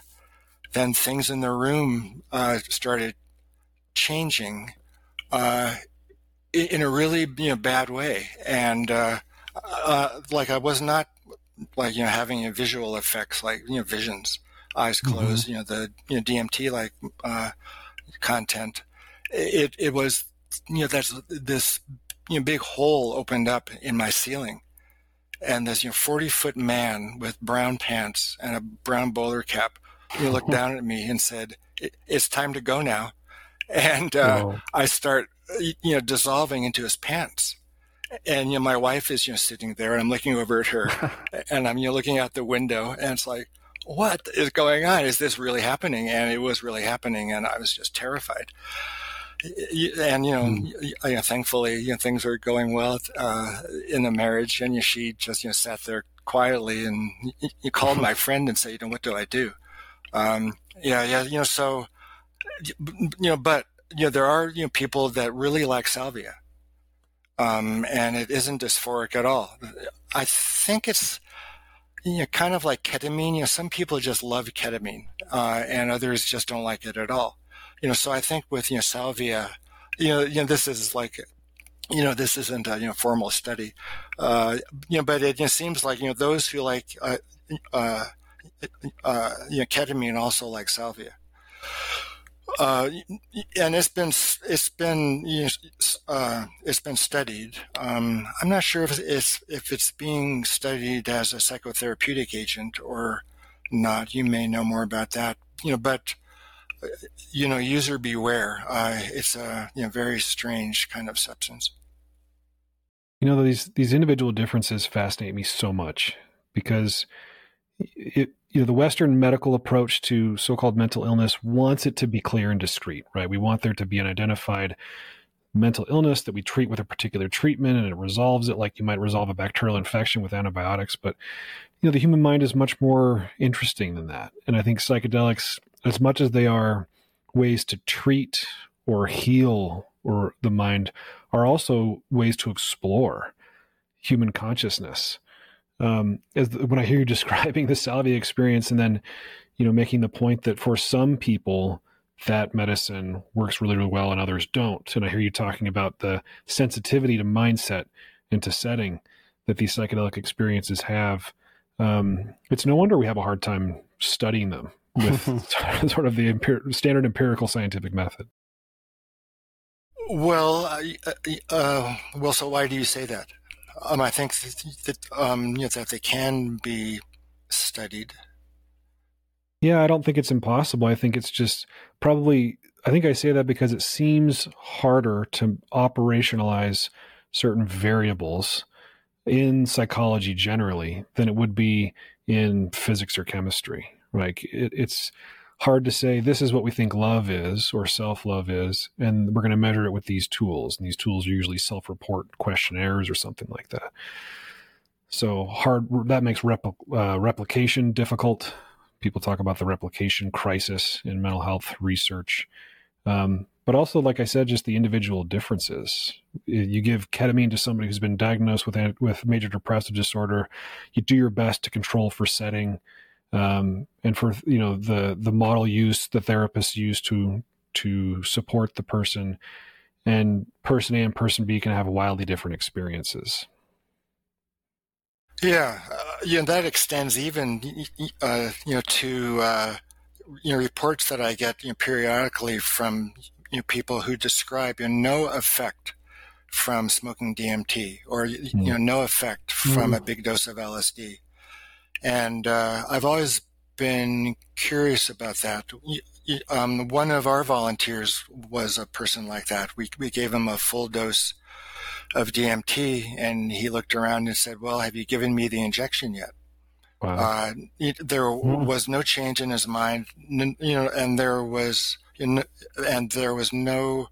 then things in the room uh, started changing uh, in a really you know bad way, and uh, uh, like I was not like you know having visual effects like you know visions, eyes mm-hmm. closed, mm-hmm. you know the you know DMT like uh, content. It it was you know that's this you know big hole opened up in my ceiling, and this you know forty foot man with brown pants and a brown bowler cap, you know, looked down at me and said, "It's time to go now." and uh, I start you know dissolving into his pants. And you know, my wife is you know sitting there, and I'm looking over at her, and I'm you know looking out the window, and it's like, what is going on? Is this really happening? And it was really happening, and I was just terrified. And you know, mm. you know thankfully, you know, things were going well uh, in the marriage, and you know, she just you know sat there quietly, and you called my friend and said, you know, what do I do? Um, yeah, yeah, you know, so you know, but you know, there are you know people that really like salvia, um, and it isn't dysphoric at all. I think it's you know kind of like ketamine. You know, some people just love ketamine, uh, and others just don't like it at all. You know, so I think with you know salvia, you know, you know, this is like you know, this isn't a you know formal study, uh, you know, but it you know, seems like you know those who like uh, uh, uh, you know ketamine also like salvia uh, and it's been it's been uh, it's been studied. Um, I'm not sure if it's if it's being studied as a psychotherapeutic agent or not. You may know more about that. You know, but uh, you know, user beware. Uh, it's a you know very strange kind of substance. You know these these individual differences fascinate me so much because it you know the western medical approach to so-called mental illness wants it to be clear and discreet right? We want there to be an identified mental illness that we treat with a particular treatment and it resolves it like you might resolve a bacterial infection with antibiotics but you know the human mind is much more interesting than that. And i think psychedelics as much as they are ways to treat or heal or the mind are also ways to explore human consciousness um, as the, when I hear you describing the salvia experience, and then you know making the point that for some people that medicine works really, really well and others don't, and I hear you talking about the sensitivity to mindset and to setting that these psychedelic experiences have. Um, it's no wonder we have a hard time studying them with sort of the empir- standard empirical scientific method. Well, uh, uh, well, so why do you say that? Um, I think that, um, you know, that they can be studied. Yeah, I don't think it's impossible. I think it's just probably. I think I say that because it seems harder to operationalize certain variables in psychology generally than it would be in physics or chemistry. Like it, it's hard to say this is what we think love is or self love is, and we're going to measure it with these tools. And these tools are usually self report questionnaires or something like that. So hard that makes repl- uh, replication difficult. People talk about the replication crisis in mental health research. Um, but also, like I said, just the individual differences. You give ketamine to somebody who's been diagnosed with with major depressive disorder. You do your best to control for setting um, and for you know the the model use the therapists use to to support the person and person A and person B can have wildly different experiences. Yeah, uh, you know that extends even uh, you know to uh, you know reports that I get you know, periodically from you know, people who describe you know, no effect from smoking DMT or you know no effect from mm. a big dose of LSD. And uh, I've always been curious about that. Um, one of our volunteers was a person like that. We, we gave him a full dose of DMT, and he looked around and said, "Well, have you given me the injection yet?" Wow. Uh, there hmm. was no change in his mind, you know, and there was, and there was no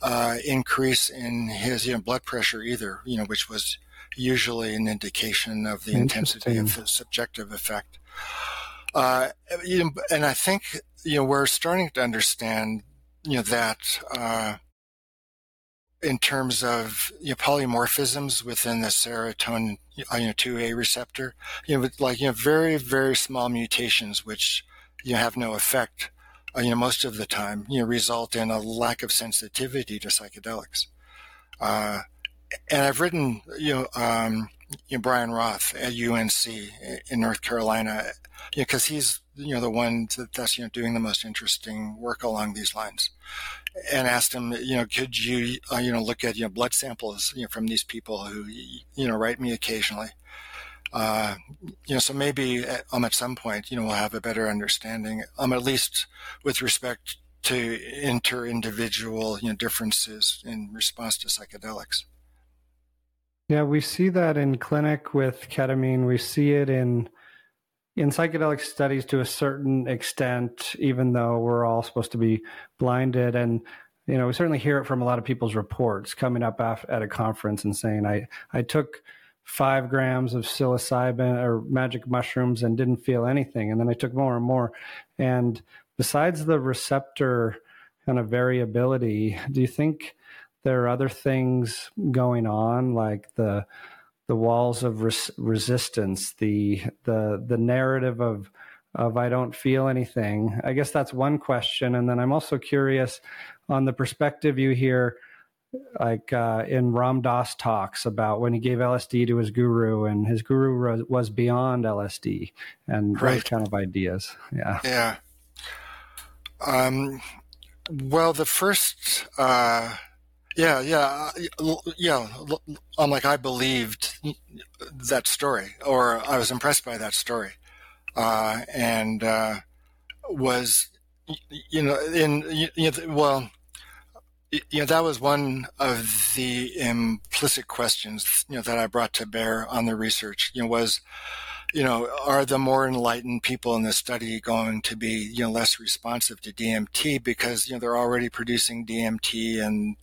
uh, increase in his you know, blood pressure either, you know, which was usually an indication of the intensity of the subjective effect. Uh, and I think you know we're starting to understand you know that uh, in terms of you know, polymorphisms within the serotonin you know 2A receptor, you know, like you know very very small mutations which you know, have no effect, uh, you know, most of the time, you know, result in a lack of sensitivity to psychedelics. Uh, and I've written, you know, um, you know, Bryan Roth at UNC in North Carolina, you know, because he's you know the one that's you know doing the most interesting work along these lines, and asked him, you know, could you uh, you know look at you know blood samples you know from these people who you know write me occasionally, uh, you know, so maybe at, um, at some point, you know, we'll have a better understanding, um, at least with respect to inter-individual, you know, differences in response to psychedelics. Yeah, we see that in clinic with ketamine. We see it in in psychedelic studies to a certain extent, even though we're all supposed to be blinded. And you know, we certainly hear it from a lot of people's reports coming up at a conference and saying, "I I took." five grams of psilocybin or magic mushrooms and didn't feel anything. And then I took more and more. And besides the receptor kind of variability, do you think there are other things going on like the the walls of res- resistance the the the narrative of of I don't feel anything. I guess that's one question. And then I'm also curious on the perspective you hear like uh, in Ram Dass talks about when he gave LSD to his guru and his guru was beyond LSD and right. those kind of ideas. Yeah. Yeah. Um well the first uh yeah, yeah, uh, yeah. I'm like I believed that story, or I was impressed by that story, uh, and uh, was you know in you know, well you know that was one of the implicit questions you know that I brought to bear on the research. You know was you know are the more enlightened people in the study going to be you know less responsive to DMT because you know they're already producing DMT and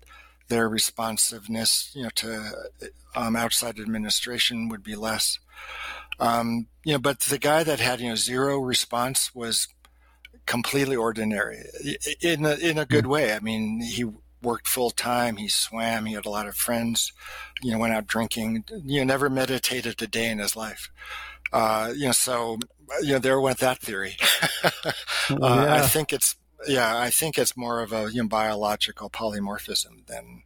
their responsiveness, you know, to um, outside administration would be less. Um, you know, but the guy that had you know zero response was completely ordinary in a, in a good way. I mean, he worked full time. He swam. He had a lot of friends. You know, went out drinking. You know, never meditated a day in his life. Uh, you know, so you know, there went that theory. uh, yeah. I think it's yeah, I think it's more of a you know, biological polymorphism than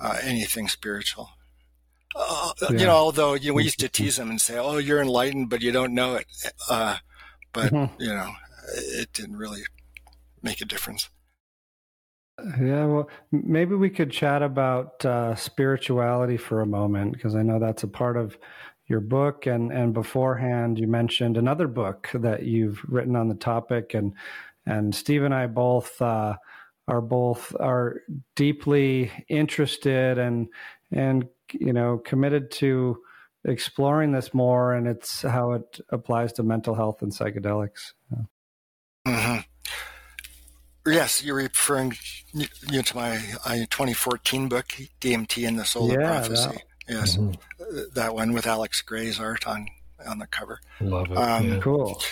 uh, anything spiritual. Uh, yeah. You know, although you know, we used to tease them and say, "Oh, you're enlightened, but you don't know it." Uh, but mm-hmm. you know, it didn't really make a difference. Yeah, well, maybe we could chat about uh, spirituality for a moment because I know that's a part of your book, and and beforehand you mentioned another book that you've written on the topic, and and Steve and I both uh, are both are deeply interested and and you know committed to exploring this more, and it's how it applies to mental health and psychedelics. Mm-hmm. Yes, you're referring you know, to my uh, 2014 book, DMT and the Soul yeah, of Prophecy. That. Yes, mm-hmm. that one with Alex Grey's art on on the cover. Love it. Um, yeah. Cool.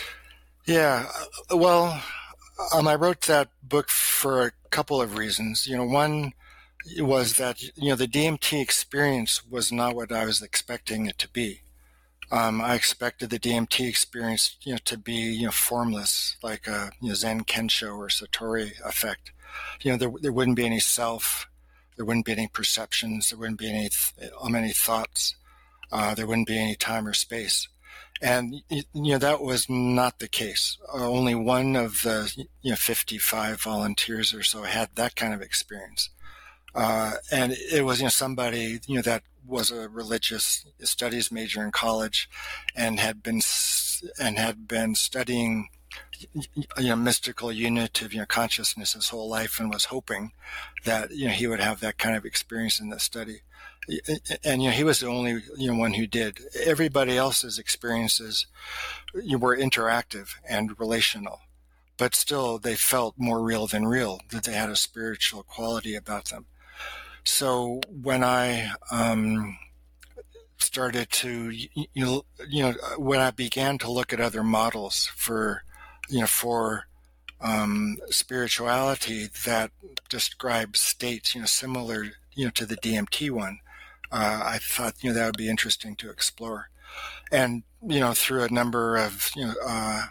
Yeah. Well, um, I wrote that book for a couple of reasons. You know, one was that you know the DMT experience was not what I was expecting it to be. Um, I expected the DMT experience, you know, to be you know formless, like a you know, Zen Kensho or Satori effect. You know, there there wouldn't be any self, there wouldn't be any perceptions, there wouldn't be any th- um, any thoughts, uh, there wouldn't be any time or space. And you know that was not the case. Uh, only one of the you know 55 volunteers or so had that kind of experience, uh, and it was you know somebody you know that was a religious studies major in college, and had been and had been studying you know mystical unitive you know consciousness his whole life, and was hoping that you know he would have that kind of experience in the study and you know he was the only you know one who did. Everybody else's experiences were interactive and relational, but still they felt more real than real, that they had a spiritual quality about them. So when I um, started to, you know, you know, when I began to look at other models for, you know, for um, spirituality that describes states, you know, similar, you know, to the DMT one, uh, I thought, you know, that would be interesting to explore. And, you know, through a number of, you know, uh,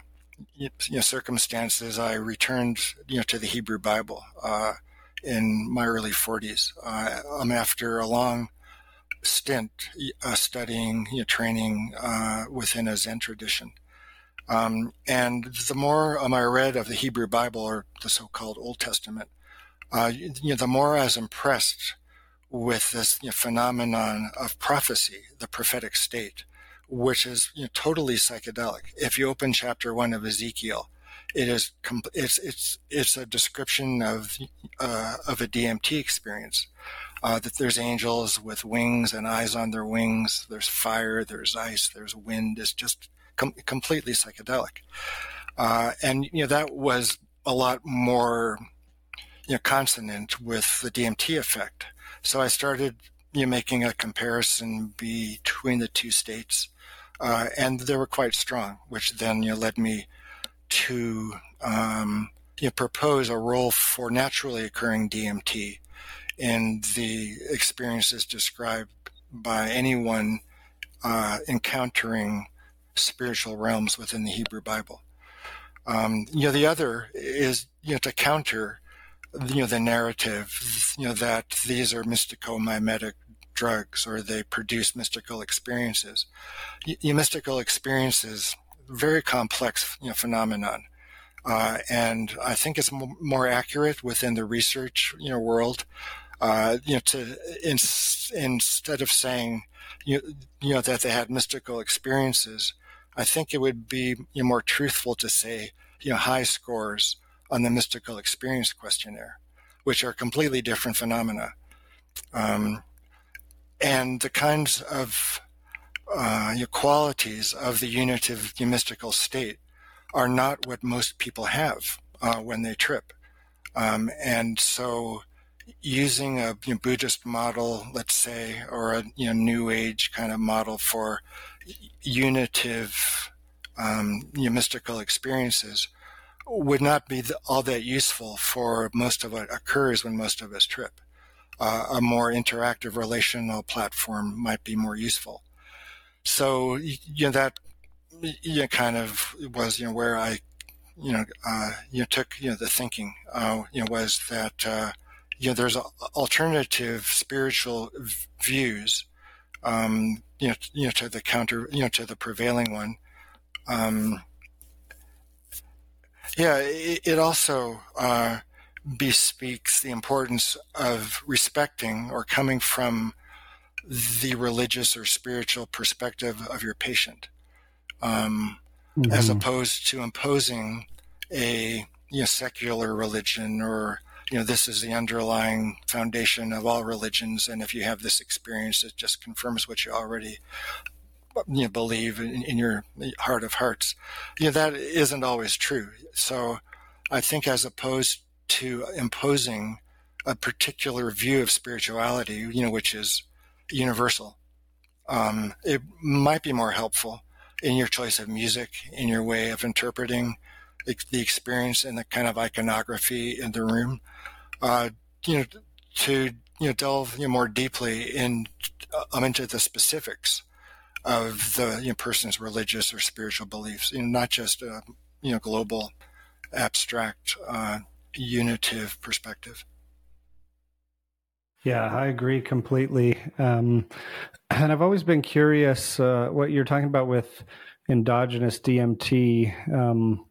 you know, circumstances, I returned, you know, to the Hebrew Bible uh, in my early 40s. Uh, I'm after a long stint uh, studying, you know, training uh, within a Zen tradition. Um, and the more um, I read of the Hebrew Bible or the so-called Old Testament, uh, you know, the more I was impressed with this you know, phenomenon of prophecy, the prophetic state, which is you know, totally psychedelic. If you open chapter one of Ezekiel, it is it's it's it's a description of uh, of a DMT experience. Uh, that there's angels with wings and eyes on their wings. There's fire. There's ice. There's wind. It's just com- completely psychedelic. Uh, and you know that was a lot more you know consonant with the DMT effect. So I started you know, making a comparison between the two states, uh, and they were quite strong, which then you know, led me to um, you know, propose a role for naturally occurring DMT in the experiences described by anyone uh, encountering spiritual realms within the Hebrew Bible. Um, you know, the other is you know to counter you know the narrative you know that these are mystico-mimetic drugs or they produce mystical experiences. You mystical experiences, very complex you know, phenomenon. Uh, and I think it's m- more accurate within the research you know world. Uh, you know, to in, instead of saying you, you know that they had mystical experiences, I think it would be you know, more truthful to say you know high scores on the mystical experience questionnaire, which are completely different phenomena. Um, and the kinds of uh, qualities of the unitive mystical state are not what most people have uh, when they trip. Um, and so using a you know, Buddhist model, let's say, or a you know, New Age kind of model for unitive um, mystical experiences would not be all that useful for most of what occurs when most of us trip. Uh, a more interactive relational platform might be more useful. So, you know, that you know, kind of was, you know, where I, you know, uh, you know, took, you know, the thinking, uh, you know, was that, uh, you know, there's alternative spiritual views, um, you know, you know, to the counter, you know, to the prevailing one. Um, yeah, it, it also uh, bespeaks the importance of respecting or coming from the religious or spiritual perspective of your patient, um, mm-hmm. as opposed to imposing a you know, secular religion or you know this is the underlying foundation of all religions, and if you have this experience, it just confirms what you already you know, believe in, in, your heart of hearts. You know, that isn't always true. So I think as opposed to imposing a particular view of spirituality, you know, which is universal, um, it might be more helpful in your choice of music, in your way of interpreting the experience and the kind of iconography in the room. Uh, you know, to you know delve you know, more deeply in um, into the specifics of the you know, person's religious or spiritual beliefs, you know, not just a you know global, abstract, uh, unitive perspective. Yeah, I agree completely. Um, and I've always been curious uh, what you're talking about with endogenous DMT. Um,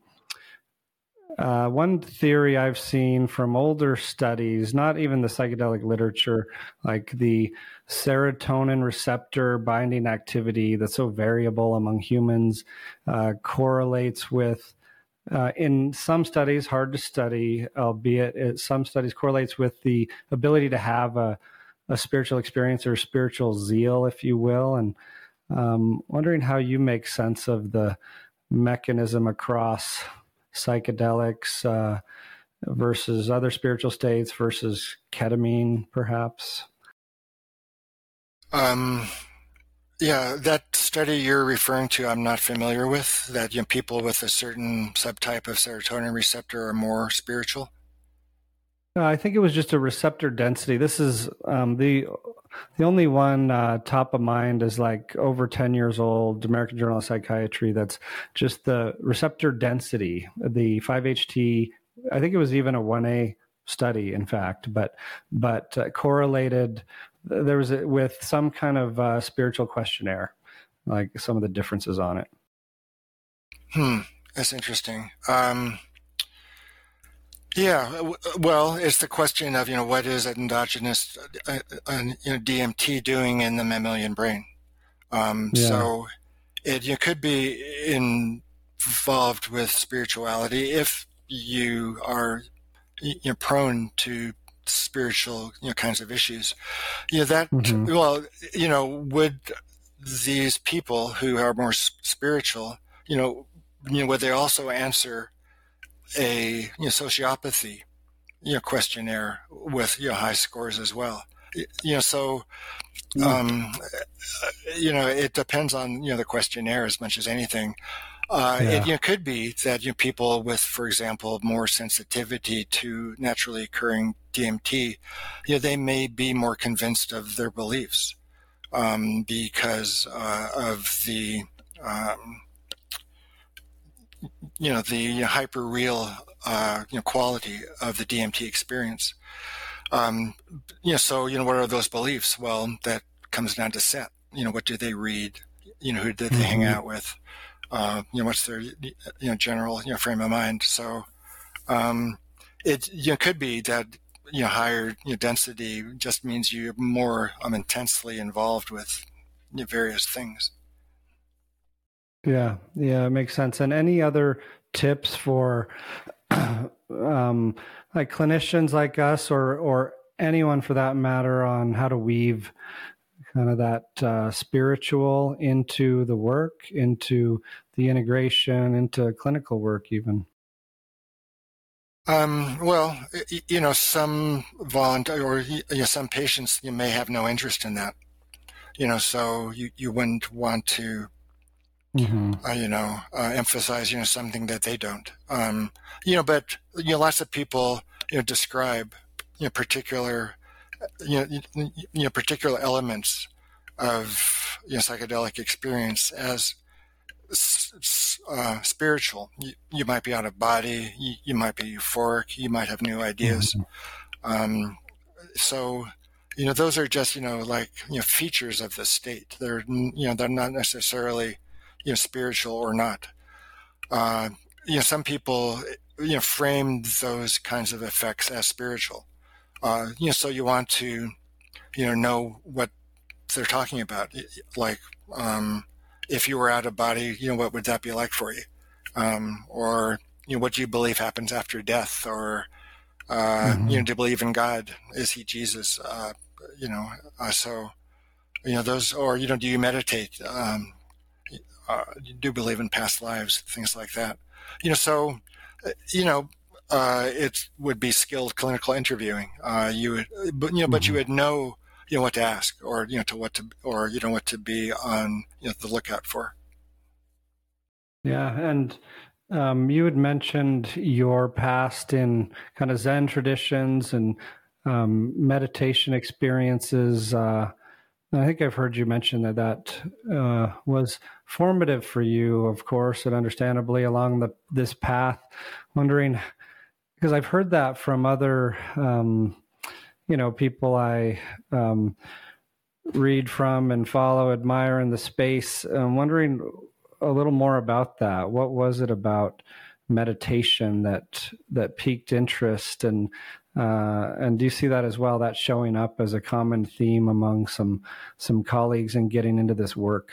uh, one theory I've seen from older studies, not even the psychedelic literature, like the serotonin receptor binding activity that's so variable among humans, uh, correlates with, uh, in some studies, hard to study, albeit it, some studies correlates with the ability to have a, a spiritual experience or spiritual zeal, if you will. And um, wondering how you make sense of the mechanism across psychedelics uh, versus other spiritual states versus ketamine, perhaps? Um, yeah, that study you're referring to, I'm not familiar with. That you know, people with a certain subtype of serotonin receptor are more spiritual. Uh, I think it was just a receptor density. This is um, the the only one uh, top of mind is like over 10 years old, American Journal of Psychiatry. That's just the receptor density, the 5-HT. I think it was even a 1A study, in fact, but but uh, correlated. There was a, with some kind of uh, spiritual questionnaire, like some of the differences on it. Hmm, that's interesting. Um, yeah, well, it's the question of you know what is endogenous uh, uh, you know, DMT doing in the mammalian brain. Um, yeah. So it you could be involved with spirituality if you are you know, prone to spiritual you know kinds of issues. You know that mm-hmm. well you know would these people who are more spiritual you know you know would they also answer a you know, sociopathy you know, questionnaire with you know, high scores as well. You know, so hmm. um, you know it depends on you know the questionnaire as much as anything. Uh, yeah. It you know, could be that you know, people with, for example, more sensitivity to naturally occurring DMT, you know, they may be more convinced of their beliefs um, because uh, of the um, you know the hyper real uh, you know, quality of the DMT experience. Um, you know, so you know, what are those beliefs? Well, that comes down to set. You know, what do they read? You know, who did they mm-hmm. hang out with? Uh, you know, what's their you know general you know frame of mind? So, um, it you know could be that you know higher you know, density just means you're more um, intensely involved with you know, various things. Yeah, yeah, it makes sense. And any other tips for um, like clinicians like us, or or anyone for that matter, on how to weave kind of that uh, spiritual into the work, into the integration, into clinical work, even. Um, well, you know, some volunteer or you know, some patients you may have no interest in that. You know, so you, you wouldn't want to mm-hmm. uh, you know, uh, emphasize, you know, something that they don't. Um, you know, but, you know, lots of people, you know, describe, you know, particular, you know, you, you know, particular elements of, you know, psychedelic experience as uh, spiritual. You, you, might be out of body. You, you, might be euphoric. You might have new ideas. Mm-hmm. Um, so, you know, those are just, you know, like, you know, features of the state. They're, you know, they're not necessarily, you know, spiritual or not. Uh, you know, some people, you know, frame those kinds of effects as spiritual. Uh, you know, so you want to, you know, know what they're talking about. Like, um, if you were out of body, you know, what would that be like for you? Um, or, you know, what do you believe happens after death? Or, uh, mm-hmm. you know, do you believe in God? Is he Jesus? Uh, you know, uh, so, you know, those, or, you know, do you meditate? Um, uh, do believe in past lives, things like that. You know, so uh, you know, uh, it would be skilled clinical interviewing. Uh, you would, but you know, mm-hmm. but you would know, you know, what to ask, or you know, to what to, or you know, what to be on, you know, the lookout for. Yeah, and um, you had mentioned your past in kind of Zen traditions and um, meditation experiences. Uh, I think I've heard you mention that that uh, was formative for you, of course, and understandably along the this path. Wondering because I've heard that from other, um, you know, people I um, read from and follow, admire in the space. I'm wondering a little more about that. What was it about meditation that that piqued interest and uh, and do you see that as well? That showing up as a common theme among some some colleagues in getting into this work.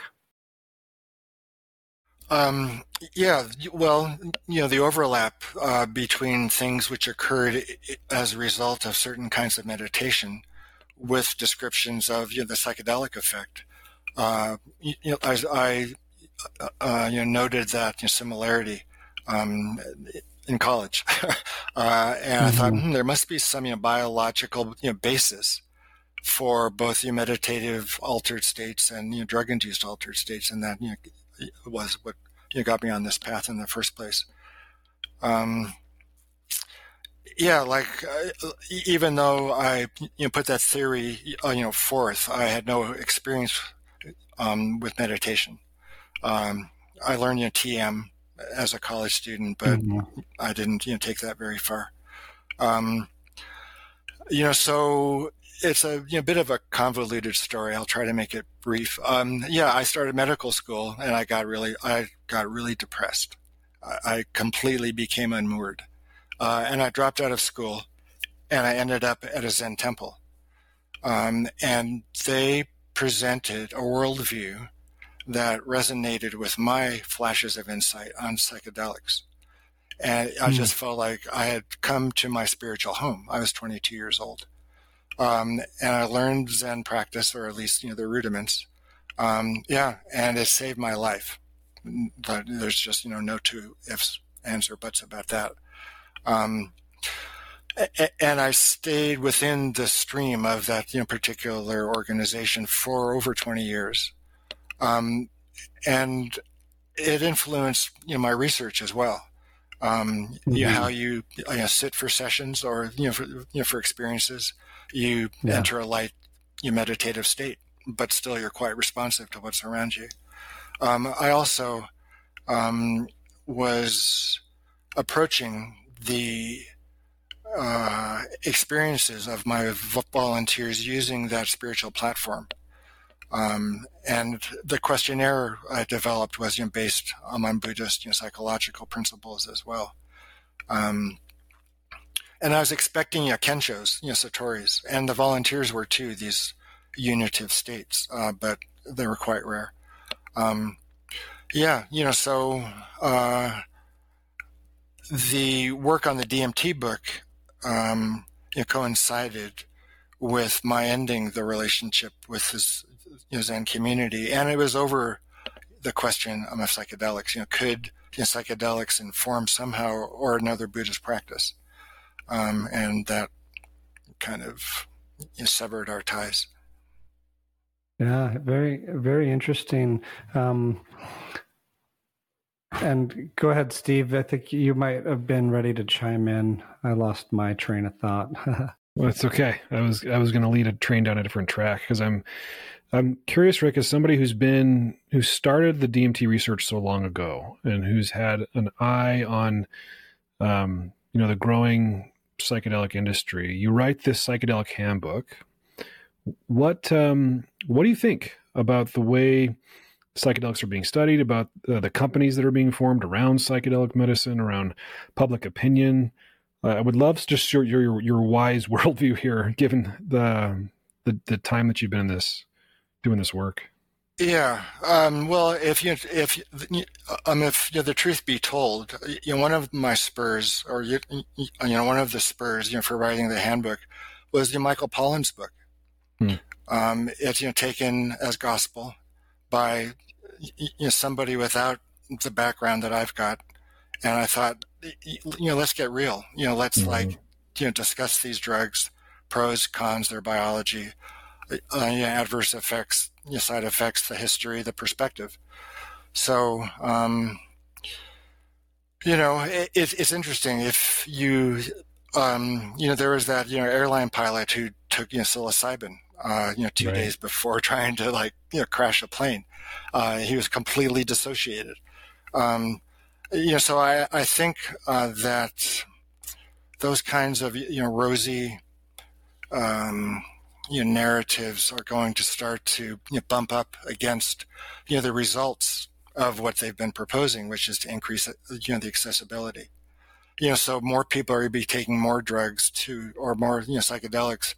Um, yeah, well, you know, the overlap uh, between things which occurred as a result of certain kinds of meditation with descriptions of you know, the psychedelic effect. Uh, you know, I, I uh, you know, noted that you know, similarity um, in college, uh, and I thought mm-hmm. hmm, there must be some you know, biological you know, basis for both the meditative altered states and you know, drug induced altered states, and that you know, was what you know, got me on this path in the first place. Um, yeah, like uh, even though I you know put that theory uh, you know forth, I had no experience um, with meditation. Um, I learned you know, TM as a college student, but mm-hmm. I didn't you know take that very far. Um, you know, so it's a you know, bit of a convoluted story. I'll try to make it brief. Um, yeah, I started medical school and I got really I got really depressed. I, I completely became unmoored, uh, and I dropped out of school, and I ended up at a Zen temple, um, and they presented a worldview that resonated with my flashes of insight on psychedelics. And I hmm. just felt like I had come to my spiritual home. I was 22 years old. Um, and I learned Zen practice, or at least, you know, the rudiments. Um, yeah, and it saved my life. But there's just, you know, no two ifs, ands, or buts about that. Um, and I stayed within the stream of that you know, particular organization for over 20 years. Um, and it influenced you know, my research as well. Um, mm-hmm. you know, mm-hmm. how you, you know, sit for sessions or you know for, you know, for experiences, you yeah. enter a light, you meditative state, but still you're quite responsive to what's around you. Um, I also um, was approaching the uh, experiences of my volunteers using that spiritual platform. Um, and the questionnaire I developed was you know, based on Buddhist you know, psychological principles as well. Um, and I was expecting you know, kenshos, you know, satori's, and the volunteers were too, these unitive states, uh, but they were quite rare. Um, yeah, you know, so uh, the work on the DMT book um, you know, coincided with my ending the relationship with his you know, Zen community, and it was over the question of psychedelics. You know, could you know, psychedelics inform somehow or another Buddhist practice? Um, and that kind of you know, severed our ties. Yeah, very very interesting. Um, and go ahead, Steve. I think you might have been ready to chime in. I lost my train of thought. well, it's okay. I was I was going to lead a train down a different track because I'm I'm curious, Rick, as somebody who's been who started the DMT research so long ago and who's had an eye on, um, you know, the growing psychedelic industry. You write this psychedelic handbook. What um, what do you think about the way psychedelics are being studied, about uh, the companies that are being formed around psychedelic medicine, around public opinion. Uh, I would love just your, your your wise worldview here, given the, the the time that you've been in this doing this work. Yeah. Um, well, if you if um if you know, the truth be told, you know one of my spurs, or you you know one of the spurs, you know, for writing the handbook, was the Michael Pollan's book. Hmm. Um, it's you know taken as gospel by you know, somebody without the background that I've got. And I thought, you know, let's get real. You know, let's mm-hmm. like, you know, discuss these drugs, pros, cons, their biology, uh, you know, adverse effects, side effects, the history, the perspective. So, um, you know, it, it's interesting if you, um, you know, there was that, you know, airline pilot who took, you know, psilocybin uh, you know, two right. days before trying to like, you know, crash a plane. Uh, he was completely dissociated. Um, you know, so I, I think uh, that those kinds of, you know, rosy, um, you know, narratives are going to start to you know, bump up against, you know, the results of what they've been proposing, which is to increase, you know, the accessibility. You know, so more people are going to be taking more drugs to, or more, you know, psychedelics,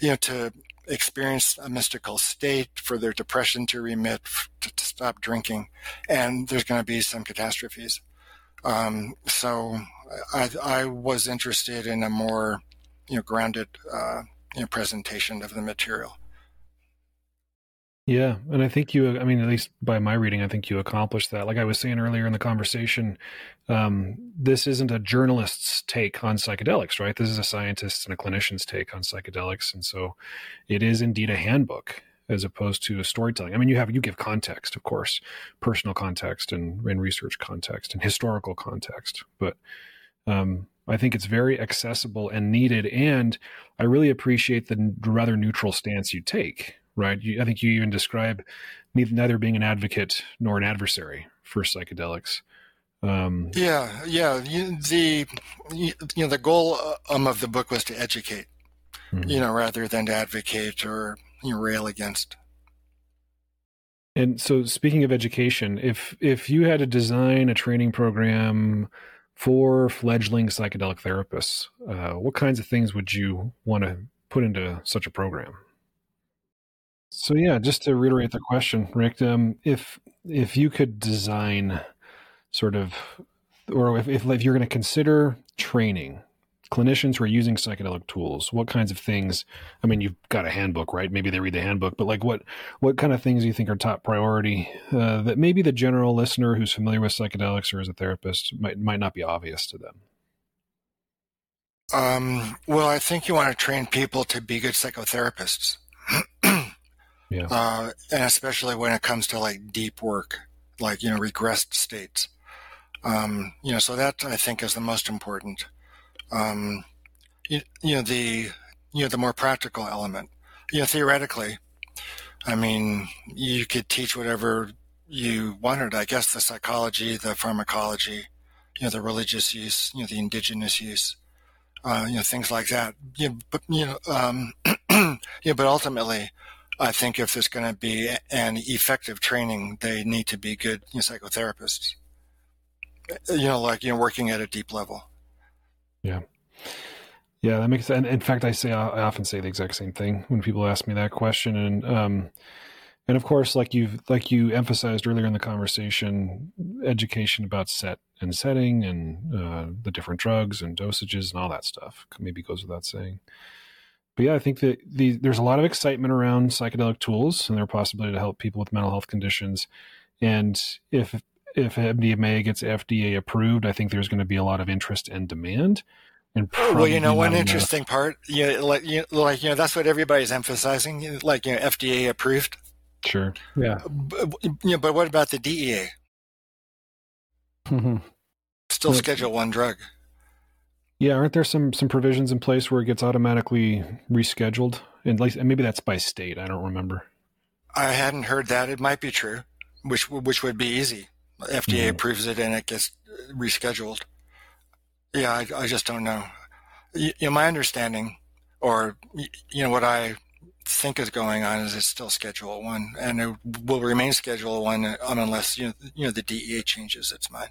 you know, to experience a mystical state, for their depression to remit, to, to stop drinking, and there's going to be some catastrophes. Um, so I, I, was interested in a more, you know, grounded, uh, you know, presentation of the material. Yeah, and I think you, I mean, at least by my reading, I think you accomplished that. Like I was saying earlier in the conversation, um, this isn't a journalist's take on psychedelics, right? This is a scientist's and a clinician's take on psychedelics. And so it is indeed a handbook as opposed to a storytelling. I mean, you have, you give context, of course, personal context and, and research context and historical context, but, um, I think it's very accessible and needed. And I really appreciate the rather neutral stance you take, right? You, I think you even describe neither being an advocate nor an adversary for psychedelics. Um, yeah, yeah. You, the you, know the goal um, of the book was to educate, mm-hmm. you know, rather than to advocate or you know, rail against. And so, speaking of education, if if you had to design a training program for fledgling psychedelic therapists, uh, what kinds of things would you want to put into such a program? So yeah, just to reiterate the question, Rick, um, if if you could design sort of, or if, if, if you're going to consider training clinicians who are using psychedelic tools, what kinds of things? I mean, you've got a handbook, right? Maybe they read the handbook, but like, what what kind of things do you think are top priority uh, that maybe the general listener who's familiar with psychedelics or as a therapist might might not be obvious to them? Um, well, I think you want to train people to be good psychotherapists. yeah. Uh, and especially when it comes to like deep work, like, you know, regressed states. Um, you know, so that I think is the most important. Um, you, you know, the, you know, the more practical element, you know, theoretically, I mean, you could teach whatever you wanted, I guess, the psychology, the pharmacology, you know, the religious use, you know, the indigenous use, uh, you know, things like that. You know, but, you know, um, you know, but ultimately, I think if there's going to be an effective training, they need to be good you know, psychotherapists you know, like you know, working at a deep level. Yeah, yeah, that makes sense. In fact, I say I often say the exact same thing when people ask me that question, and um, and of course, like you've like you emphasized earlier in the conversation, education about set and setting and uh, the different drugs and dosages and all that stuff maybe goes without saying. But yeah, I think that the, there's a lot of excitement around psychedelic tools and their possibility to help people with mental health conditions. And if if MDMA gets FDA approved, I think there's going to be a lot of interest and demand. And well, you know, one interesting part, you know, like you know, like you know, that's what everybody's emphasizing, like you know, FDA approved. Sure. Yeah. But, you know, but what about the DEA? Mm-hmm. Still but, Schedule One drug. Yeah, aren't there some some provisions in place where it gets automatically rescheduled? And like, maybe that's by state. I don't remember. I hadn't heard that. It might be true, which which would be easy. FDA mm-hmm. approves it and it gets rescheduled. Yeah, I, I just don't know. You, you know, my understanding, or you know, what I think is going on is it's still Schedule One, and it will remain Schedule One unless you know, you know the DEA changes its mind.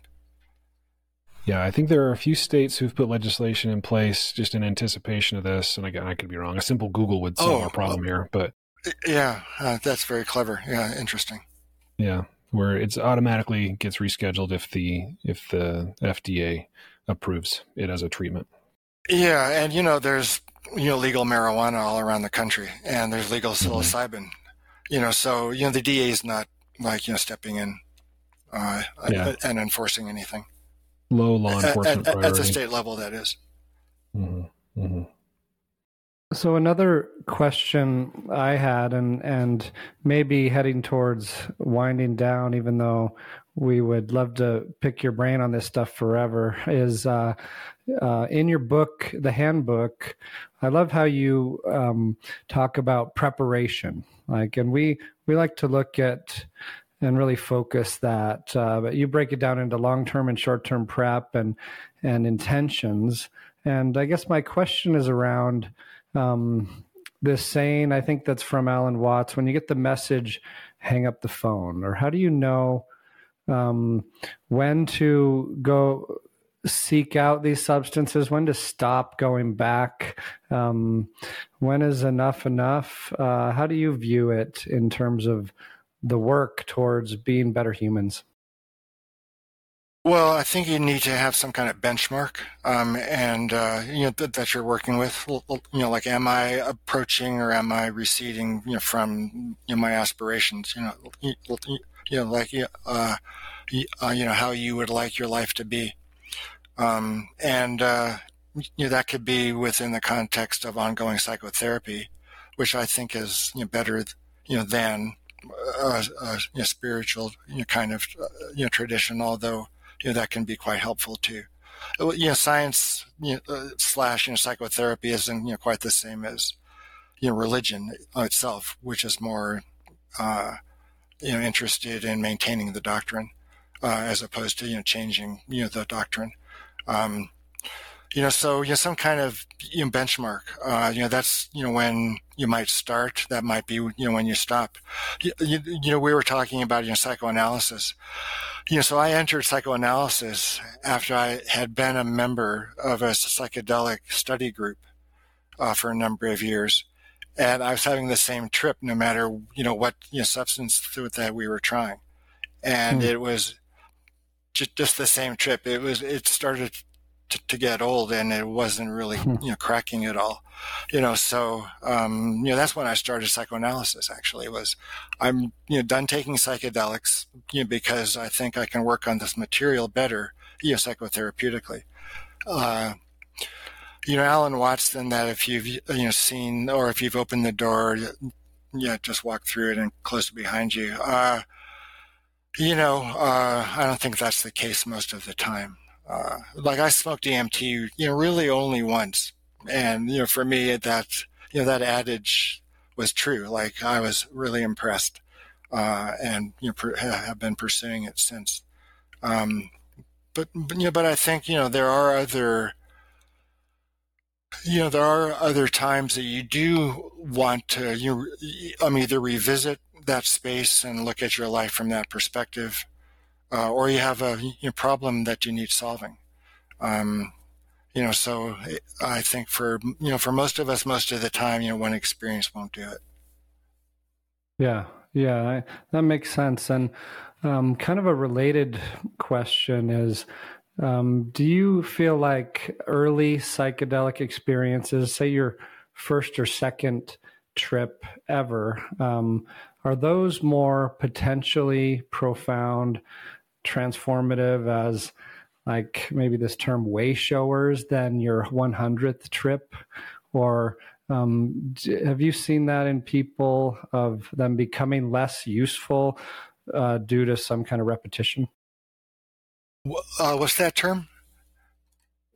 Yeah, I think there are a few states who've put legislation in place just in anticipation of this. And again, I could be wrong. A simple Google would solve oh, our problem well, here, but yeah, uh, that's very clever. Yeah, interesting. Yeah, where it's automatically gets rescheduled if the if the FDA approves it as a treatment. Yeah, and you know there's you know legal marijuana all around the country, and there's legal mm-hmm. psilocybin. Mm-hmm. You know, so you know the DA is not like you know stepping in uh, yeah. and enforcing anything. Low law enforcement at, at, at the state level, that is. Mm-hmm. Mm-hmm. So another question I had, and and maybe heading towards winding down, even though we would love to pick your brain on this stuff forever, is uh, uh, in your book, the handbook. I love how you um, talk about preparation, like, and we we like to look at and really focus that. Uh, but you break it down into long term and short term prep and and intentions. And I guess my question is around um, this saying, I think that's from Alan Watts when you get the message, hang up the phone? Or how do you know um, when to go seek out these substances, when to stop going back? Um, when is enough enough? Uh, how do you view it in terms of the work towards being better humans? Well, I think you need to have some kind of benchmark, um, and uh, you know th- that you're working with. You know, like, am I approaching or am I receding? You know, from you know, my aspirations. You know, you, you know, like uh, you, uh, know how you would like your life to be, um, and uh, you know that could be within the context of ongoing psychotherapy, which I think is you know, better you know than a, a you know, spiritual you know, kind of uh, you know tradition, although you know, that can be quite helpful too. You know, science you know, uh, slash you know, psychotherapy isn't you know quite the same as you know religion itself, which is more uh, you know interested in maintaining the doctrine uh, as opposed to you know changing you know the doctrine. Um, you know, so you know some kind of you know, benchmark. Uh, you know, that's you know when you might start. That might be you know when you stop. You, you, you know, we were talking about you know psychoanalysis you know, so I entered psychoanalysis after I had been a member of a psychedelic study group uh, for a number of years, and I was having the same trip no matter you know what you know substance that we were trying, and hmm. it was just, just the same trip. It was it started to, to get old and it wasn't really hmm. you know cracking at all. You know so um, you know that's when i started psychoanalysis actually was i'm you know done taking psychedelics you know because i think i can work on this material better you know psychotherapeutically. Uh, you know alan watson that if you've you know seen or if you've opened the door yeah just walk through it and close it behind you. Uh, you know uh, i don't think that's the case most of the time uh, like I smoked DMT, you know, really only once. And, you know, for me, that, you know, that adage was true. Like I was really impressed, uh, and, you know, per, have been pursuing it since. Um, but, but, you know, but I think, you know, there are other, you know, there are other times that you do want to, you, um, either revisit that space and look at your life from that perspective uh, or you have a you know, problem that you need solving. Um, you know, so I think for you know for most of us, most of the time, you know, one experience won't do it. Yeah, yeah, I, that makes sense. And um, kind of a related question is. Um, do you feel like early psychedelic experiences, say your first or second trip ever, um, are those more potentially profound transformative as like maybe this term way showers than your 100th trip or um, have you seen that in people of them becoming less useful uh, due to some kind of repetition uh, what's that term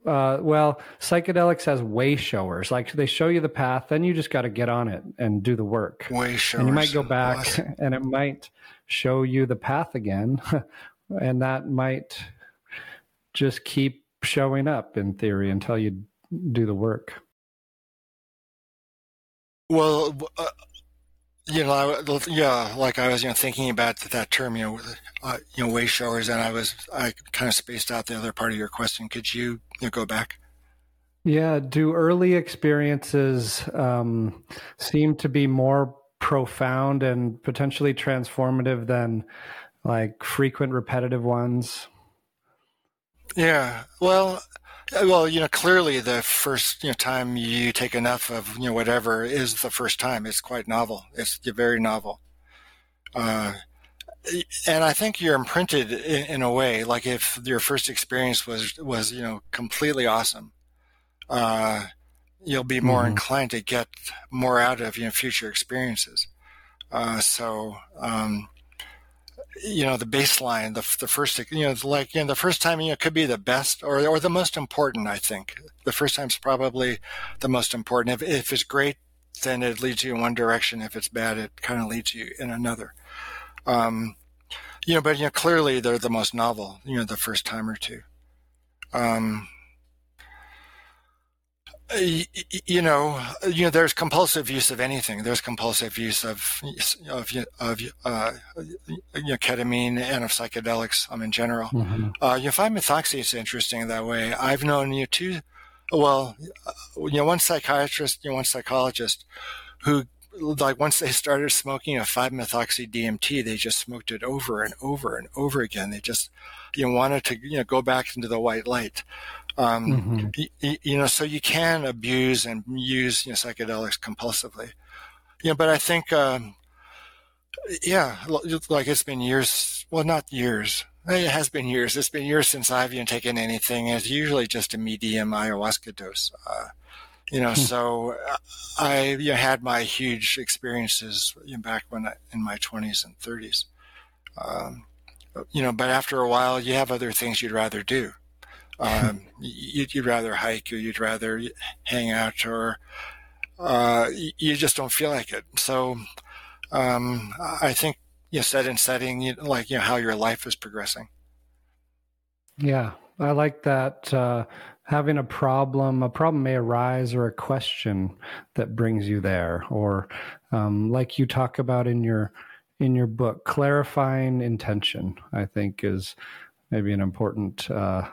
uh, well, psychedelics has way showers. Like they show you the path, then you just got to get on it and do the work. Way showers. And you might go back, and it might show you the path again, and that might just keep showing up in theory until you do the work. Well, uh, you know, I, yeah, like I was, you know, thinking about that term, you know, uh, you know, way showers, and I was, I kind of spaced out the other part of your question. Could you, you know, go back? Yeah. Do early experiences um, seem to be more profound and potentially transformative than like frequent repetitive ones? Yeah. Well, well, you know, clearly the first you know time you take enough of you know whatever is the first time. It's quite novel. It's very novel. Uh, and I think you're imprinted in, in, a way, like if your first experience was was you know completely awesome, uh, you'll be more mm-hmm. inclined to get more out of you know future experiences. Uh, so um, you know the baseline the, the first you know like you know the first time you know could be the best or or the most important i think. The first time's probably the most important. If, if it's great then it leads you in one direction. If it's bad it kind of leads you in another. Um, you know but you know clearly they're the most novel you know the first time or two. Um, you know, you know, there's compulsive use of anything. There's compulsive use of of of uh, you know, ketamine and of psychedelics um, in general. Mm-hmm. Uh, you find methoxy is interesting that way. I've known you two, well, you know, one psychiatrist, you know, one psychologist who like once they started smoking a 5-methoxy DMT, they just smoked it over and over and over again. They just you know wanted to you know go back into the white light. Um, mm-hmm. you, you, know, so you can abuse and use you know, psychedelics compulsively. You know, but I think, um, yeah, like it's been years. Well, not years. It has been years. It's been years since I've even taken anything. It's usually just a medium ayahuasca dose. Uh, you know, hmm. so uh, I you know, had my huge experiences you know, back when I, in my 20s and 30s. Um, you know, but after a while, you have other things you'd rather do. Um, you'd, you'd, rather hike or you'd rather hang out or uh, you just don't feel like it. So um, I think you know, set and setting, you know, like you know how your life is progressing. Yeah, I like that. Uh, having a problem, a problem may arise, or a question that brings you there, or um, like you talk about in your in your book, clarifying intention. I think is maybe an important uh,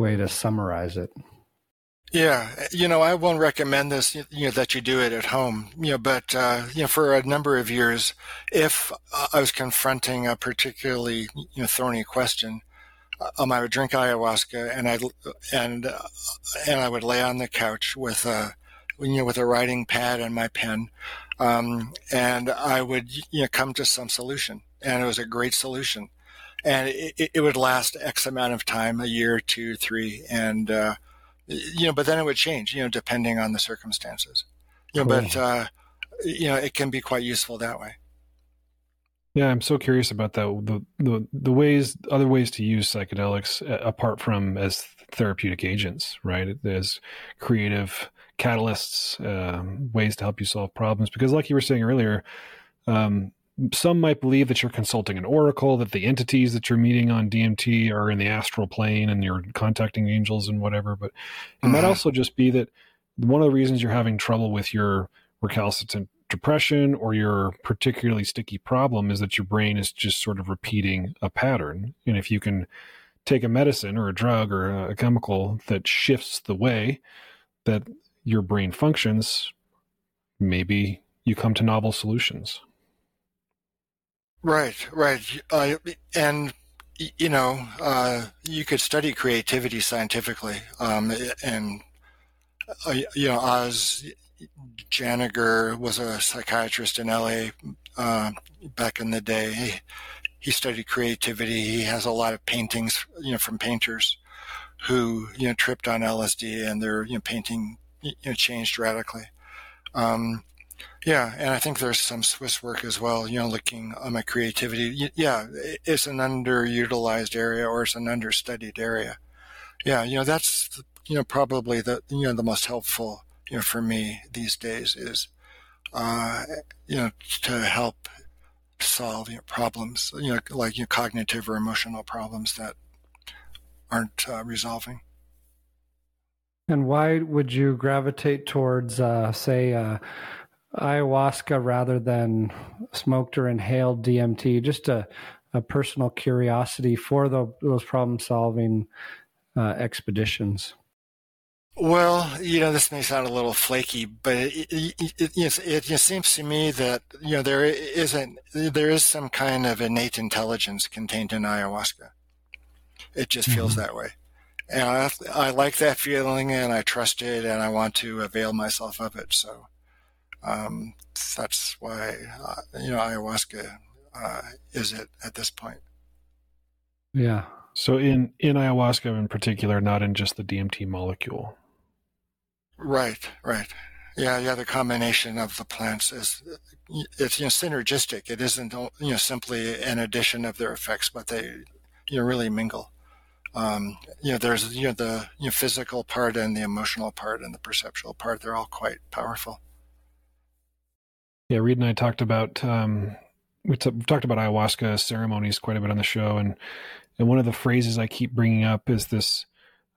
way to summarize it. Yeah, you know, I won't recommend this, you know, that you do it at home, you know, but, uh, you know, for a number of years, if I was confronting a particularly, you know, thorny question, um, I would drink ayahuasca and I, and, uh, and I would lay on the couch with a, you know, with a writing pad and my pen. Um, and I would, you know, come to some solution and it was a great solution and it, it would last X amount of time, a year, two, three. And, uh, you know, but then it would change, you know, depending on the circumstances. You know, cool. but uh, you know, it can be quite useful that way. Yeah, I'm so curious about that. The the the ways, other ways to use psychedelics uh, apart from as therapeutic agents, right? As creative catalysts, um, ways to help you solve problems. Because, like you were saying earlier, um, some might believe that you're consulting an oracle, that the entities that you're meeting on DMT are in the astral plane and you're contacting angels and whatever. But it mm-hmm. might also just be that one of the reasons you're having trouble with your recalcitrant depression or your particularly sticky problem is that your brain is just sort of repeating a pattern. And if you can take a medicine or a drug or a chemical that shifts the way that your brain functions, maybe you come to novel solutions. Right, right. Uh, and, you know, uh, you could study creativity scientifically. Um, and, uh, you know, Oz Janiger was a psychiatrist in LA uh, back in the day. He, he studied creativity. He has a lot of paintings, you know, from painters who, you know, tripped on LSD and their, you know, painting, you know, changed radically. Um, yeah, and I think there's some Swiss work as well, you know, looking on my creativity. Yeah, it's an underutilized area or it's an understudied area. Yeah, you know, that's, you know, probably the, you know, the most helpful, you know, for me these days is, uh, you know, to help solve you know, problems, you know, like you know, cognitive or emotional problems that aren't uh, resolving. And why would you gravitate towards, uh, say, uh, ayahuasca rather than smoked or inhaled DMT? Just a, a personal curiosity for the, those problem solving uh, expeditions. Well, you know, this may sound a little flaky, but it, it, it, it, it seems to me that you know there isn't there is some kind of innate intelligence contained in ayahuasca. It just feels mm-hmm. that way, and I, I like that feeling, and I trust it, and I want to avail myself of it. So, um, that's why uh, you know ayahuasca uh, is it at this point. Yeah. So in in ayahuasca in particular, not in just the DMT molecule. Right. Right. Yeah. Yeah. The combination of the plants is it's you know synergistic. It isn't you know simply an addition of their effects, but they you know really mingle. Um, you know, there's you know the you know, physical part and the emotional part and the perceptual part. They're all quite powerful. Yeah, Reid and I talked about um, we t- talked about ayahuasca ceremonies quite a bit on the show, and and one of the phrases I keep bringing up is this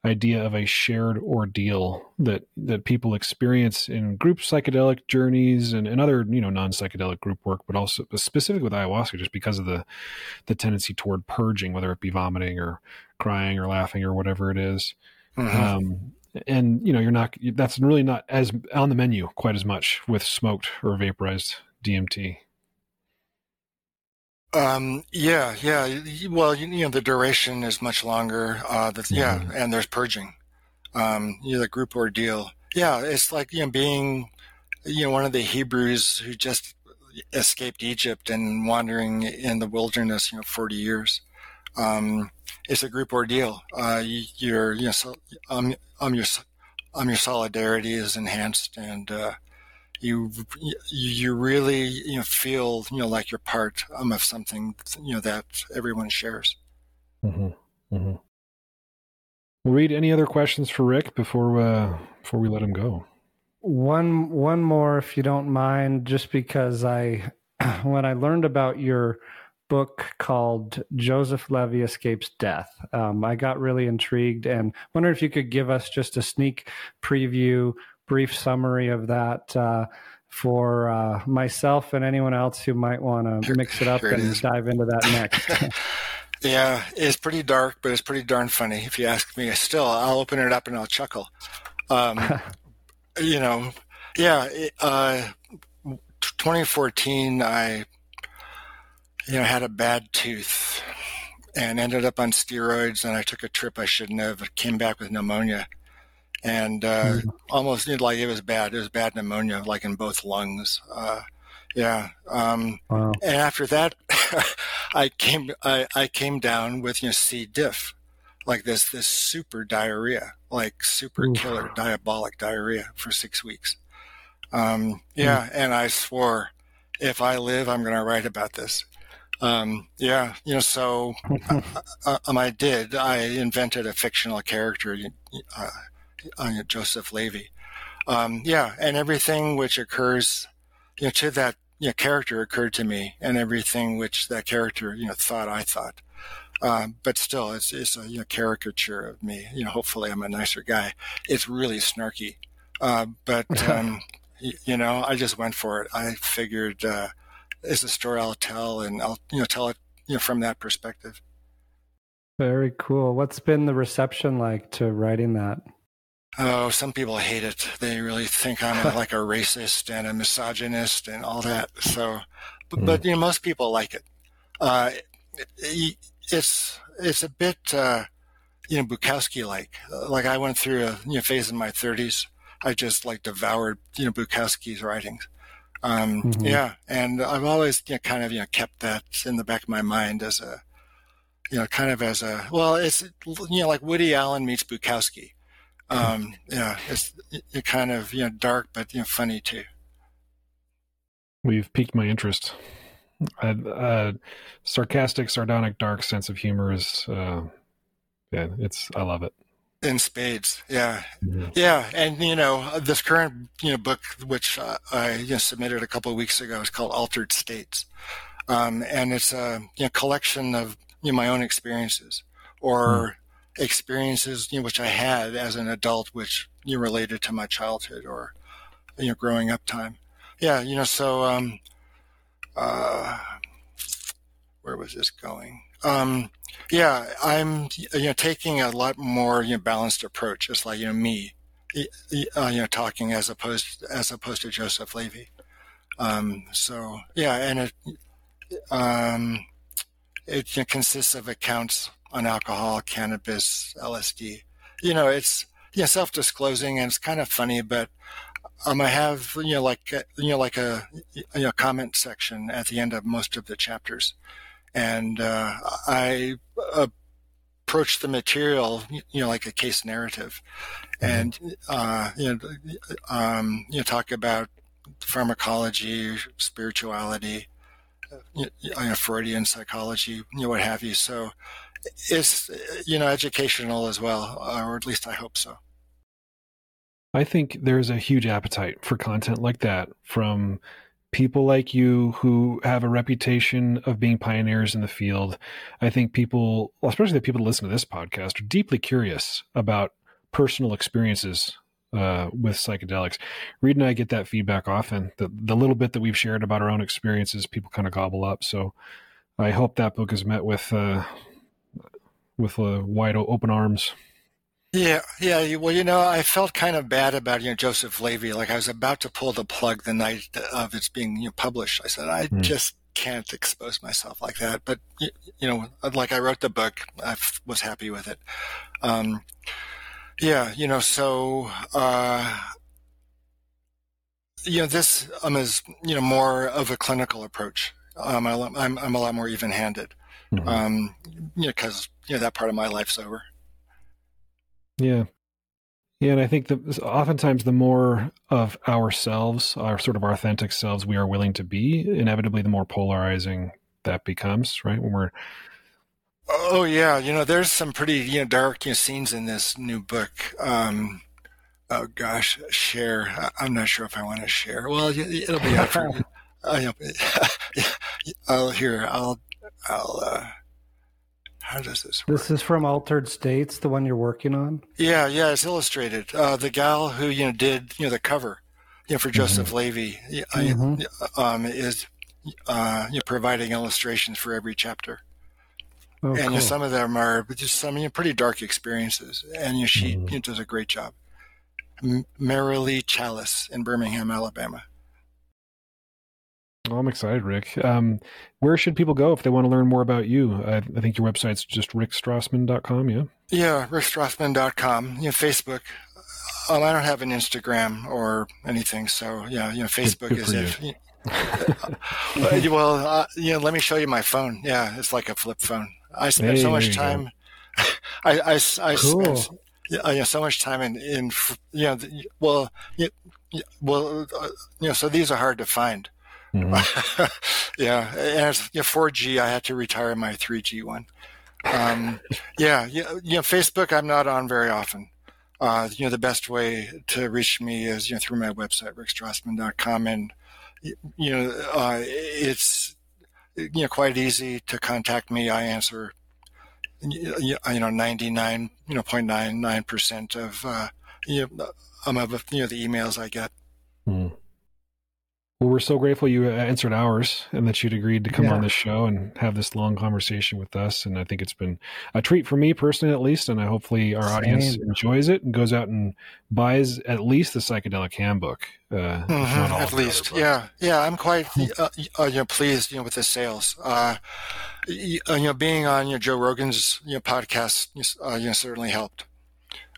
idea of a shared ordeal that that people experience in group psychedelic journeys and, and other you know non psychedelic group work, but also specific with ayahuasca, just because of the the tendency toward purging, whether it be vomiting or crying or laughing or whatever it is. Mm-hmm. Um, and you know you're not that's really not as on the menu quite as much with smoked or vaporized DMT. Um, yeah, yeah. Well, you, you know, the duration is much longer. Uh, the, mm-hmm. yeah, and there's purging. Um, you know, the group ordeal. Yeah, it's like you know being, you know, one of the Hebrews who just escaped Egypt and wandering in the wilderness, you know, 40 years. Um, it's a group ordeal. Uh, your, you know, so, um, um, your, um, your solidarity is enhanced and, uh, you, you really, you know, feel, you know, like you're part um, of something, you know, that everyone shares. Mm-hmm. Mm-hmm. We'll Reid any other questions for Rick before, uh, before we let him go. One one more, if you don't mind, just because I, when I learned about your book called Joseph Levy Escapes Death, um, I got really intrigued and wonder if you could give us just a sneak preview, brief summary of that. Uh, for uh, myself and anyone else who might want to mix it up and it dive into that next. yeah, it's pretty dark, but it's pretty darn funny. If you ask me, still, I'll open it up and I'll chuckle. Um, you know, yeah, uh, 2014, I, you know, had a bad tooth and ended up on steroids and I took a trip I shouldn't have, came back with pneumonia and, uh, mm-hmm. almost like it was bad. It was bad pneumonia, like in both lungs. Uh, yeah. Um, wow. and after that, I came, I, I came down with, you know, C. diff like this this super diarrhea, like super Ooh. killer diabolic diarrhea for six weeks. Um, yeah, mm. and I swore if I live, I'm going to write about this. Um, yeah, you know, so uh, um, I did. I invented a fictional character, uh, Joseph Levy. Um, yeah, and everything which occurs, you know, to that you know, character occurred to me, and everything which that character, you know, thought I thought. Um, but still, it's, it's a you know, caricature of me. You know, hopefully I'm a nicer guy. It's really snarky. Uh, but, um, you know, I just went for it. I figured, uh, it's a story I'll tell and I'll, you know, tell it, you know, from that perspective. Very cool. What's been the reception like to writing that? Oh, some people hate it. They really think I'm a, like a racist and a misogynist and all that. So, but, mm. but you know, most people like it. Uh, it's it's a bit uh, you know Bukowski like. Like I went through a you know, phase in my 30s. I just like devoured you know Bukowski's writings. Um, mm-hmm. Yeah, and I've always you know, kind of you know kept that in the back of my mind as a you know kind of as a well it's you know like Woody Allen meets Bukowski. Um, yeah, it's it kind of you know dark but you know funny too. We've piqued my interest a, a sarcastic, sardonic, dark sense of humor is, uh, yeah, it's I love it. In spades, yeah, mm-hmm. yeah, and you know this current you know book which uh, I you know, submitted a couple of weeks ago is called Altered States, um, and it's a you know, collection of you know, my own experiences or mm. experiences you know, which I had as an adult, which you know, related to my childhood or you know growing up time. Yeah, you know, so um, uh, where was this going? Um, yeah, I'm you know taking a lot more you know balanced approach, just like you know me, uh, you know talking as opposed as opposed to Joseph Levy. Um, so yeah, and it um, it you know, consists of accounts on alcohol, cannabis, LSD. You know, it's yeah self-disclosing and it's kind of funny, but um, I have you know like you know like a you know comment section at the end of most of the chapters, and uh, I approach the material you know like a case narrative, mm-hmm. and uh, you know um, you know talk about pharmacology, spirituality, you know, Freudian psychology, you know what have you. So it's you know educational as well, or at least I hope so. I think there's a huge appetite for content like that from people like you who have a reputation of being pioneers in the field. I think people, especially the people that listen to this podcast, are deeply curious about personal experiences uh, with psychedelics. Reid and I get that feedback often. The, the little bit that we've shared about our own experiences, people kind of gobble up. So I hope that book is met with uh, with uh, wide open arms. Yeah, yeah. Well, you know, I felt kind of bad about you know Joseph Levy. Like I was about to pull the plug the night of its being you know, published. I said I mm. just can't expose myself like that. But you know, like I wrote the book, I was happy with it. Um, yeah, you know, so uh, you know, this um, is you know more of a clinical approach. Um, I, I'm I'm a lot more even-handed, mm-hmm. um, you know, because you know that part of my life's over. Yeah. Yeah, and I think that oftentimes the more of ourselves, our sort of our authentic selves, we are willing to be, inevitably, the more polarizing that becomes, right? When we're Oh yeah, you know, there's some pretty you know dark you know, scenes in this new book. Um, oh gosh, share. I'm not sure if I want to share. Well, it'll be after. uh, I'll here. I'll. I'll. Uh, how does this work? This is from Altered States, the one you're working on. Yeah, yeah, it's illustrated. Uh, the gal who you know did you know the cover, you know for Joseph mm-hmm. Levy, mm-hmm. um, is uh, you know, providing illustrations for every chapter. Oh, and cool. you know, some of them are just some you know, pretty dark experiences, and you know, she mm-hmm. you know, does a great job. Merrily Chalice in Birmingham, Alabama. Well, I'm excited, Rick. Um, where should people go if they want to learn more about you? I, I think your website's just rickstrassman.com, yeah? Yeah, rickstrassman.com. You know, Facebook. Um, I don't have an Instagram or anything, so yeah, you know, Facebook good, good is it. You. well, uh, you know, let me show you my phone. Yeah, it's like a flip phone. I spend hey, so much time. I, I, I cool. spend yeah, you know, so much time in, in you know, well, you, well, uh, you know, so these are hard to find. Mm-hmm. yeah, and you know, 4G, I had to retire my 3G one. Um, yeah, you know, Facebook, I'm not on very often. Uh, you know, the best way to reach me is you know through my website rickstrassman.com, and you know, uh, it's you know quite easy to contact me. I answer you know 99 you know 0.99 percent of uh, you know, um, of you know the emails I get. Well, we're so grateful you answered ours and that you'd agreed to come yeah. on this show and have this long conversation with us. And I think it's been a treat for me personally, at least. And I hopefully our Same. audience enjoys it and goes out and buys at least the psychedelic handbook. Uh, mm-hmm, at least, yeah, yeah. I'm quite hmm. uh, uh, you know pleased you know with the sales. Uh, you, uh, you know, being on you know, Joe Rogan's you know podcast uh, you know certainly helped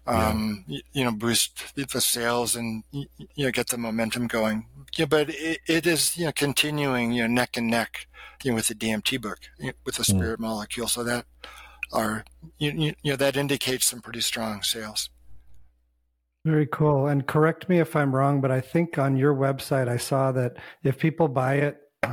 um, yeah. you know, boost the sales and you know get the momentum going. Yeah, but it, it is you know continuing you know neck and neck you know with the DMT book you know, with the hmm. spirit mm. molecule. So that are you, you know that indicates some pretty strong sales. Very cool. And correct me if I'm wrong, but I think on your website I saw that if people buy it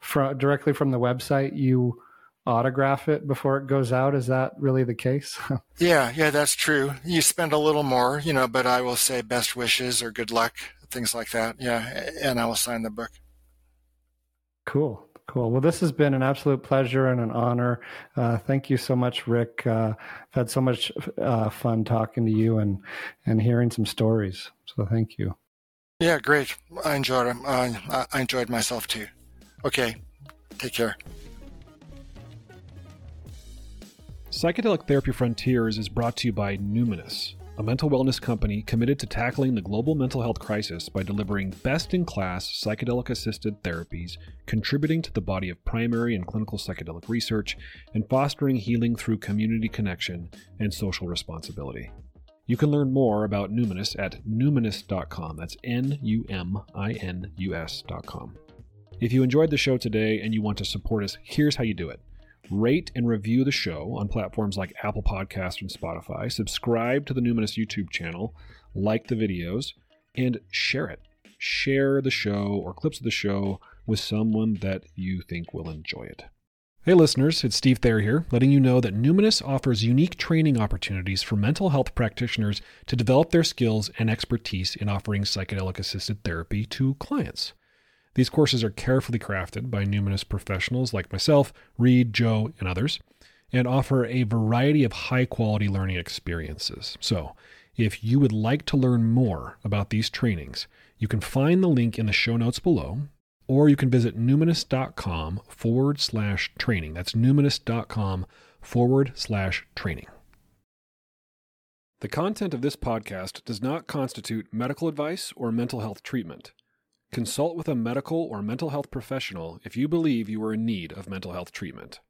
from directly from the website, you autograph it before it goes out. Is that really the case? yeah, yeah, that's true. You spend a little more, you know, but I will say best wishes or good luck, things like that. Yeah, and I will sign the book. Cool. Cool. Well, this has been an absolute pleasure and an honor. Uh, thank you so much, Rick. Uh, I've had so much uh, fun talking to you and and hearing some stories. So thank you. Yeah, great. I enjoyed it. I enjoyed myself too. Okay, take care. Psychedelic Therapy Frontiers is brought to you by Numinus, a mental wellness company committed to tackling the global mental health crisis by delivering best in class psychedelic assisted therapies, contributing to the body of primary and clinical psychedelic research, and fostering healing through community connection and social responsibility. You can learn more about Numinus at numinus.com. That's N U M I N U S.com. If you enjoyed the show today and you want to support us, here's how you do it rate and review the show on platforms like Apple Podcast and Spotify, subscribe to the Numinus YouTube channel, like the videos, and share it. Share the show or clips of the show with someone that you think will enjoy it. Hey listeners, it's Steve Thayer here, letting you know that Numinus offers unique training opportunities for mental health practitioners to develop their skills and expertise in offering psychedelic assisted therapy to clients. These courses are carefully crafted by numinus professionals like myself, Reid, Joe, and others, and offer a variety of high quality learning experiences. So, if you would like to learn more about these trainings, you can find the link in the show notes below, or you can visit numinus.com forward slash training. That's numinus.com forward slash training. The content of this podcast does not constitute medical advice or mental health treatment. Consult with a medical or mental health professional if you believe you are in need of mental health treatment.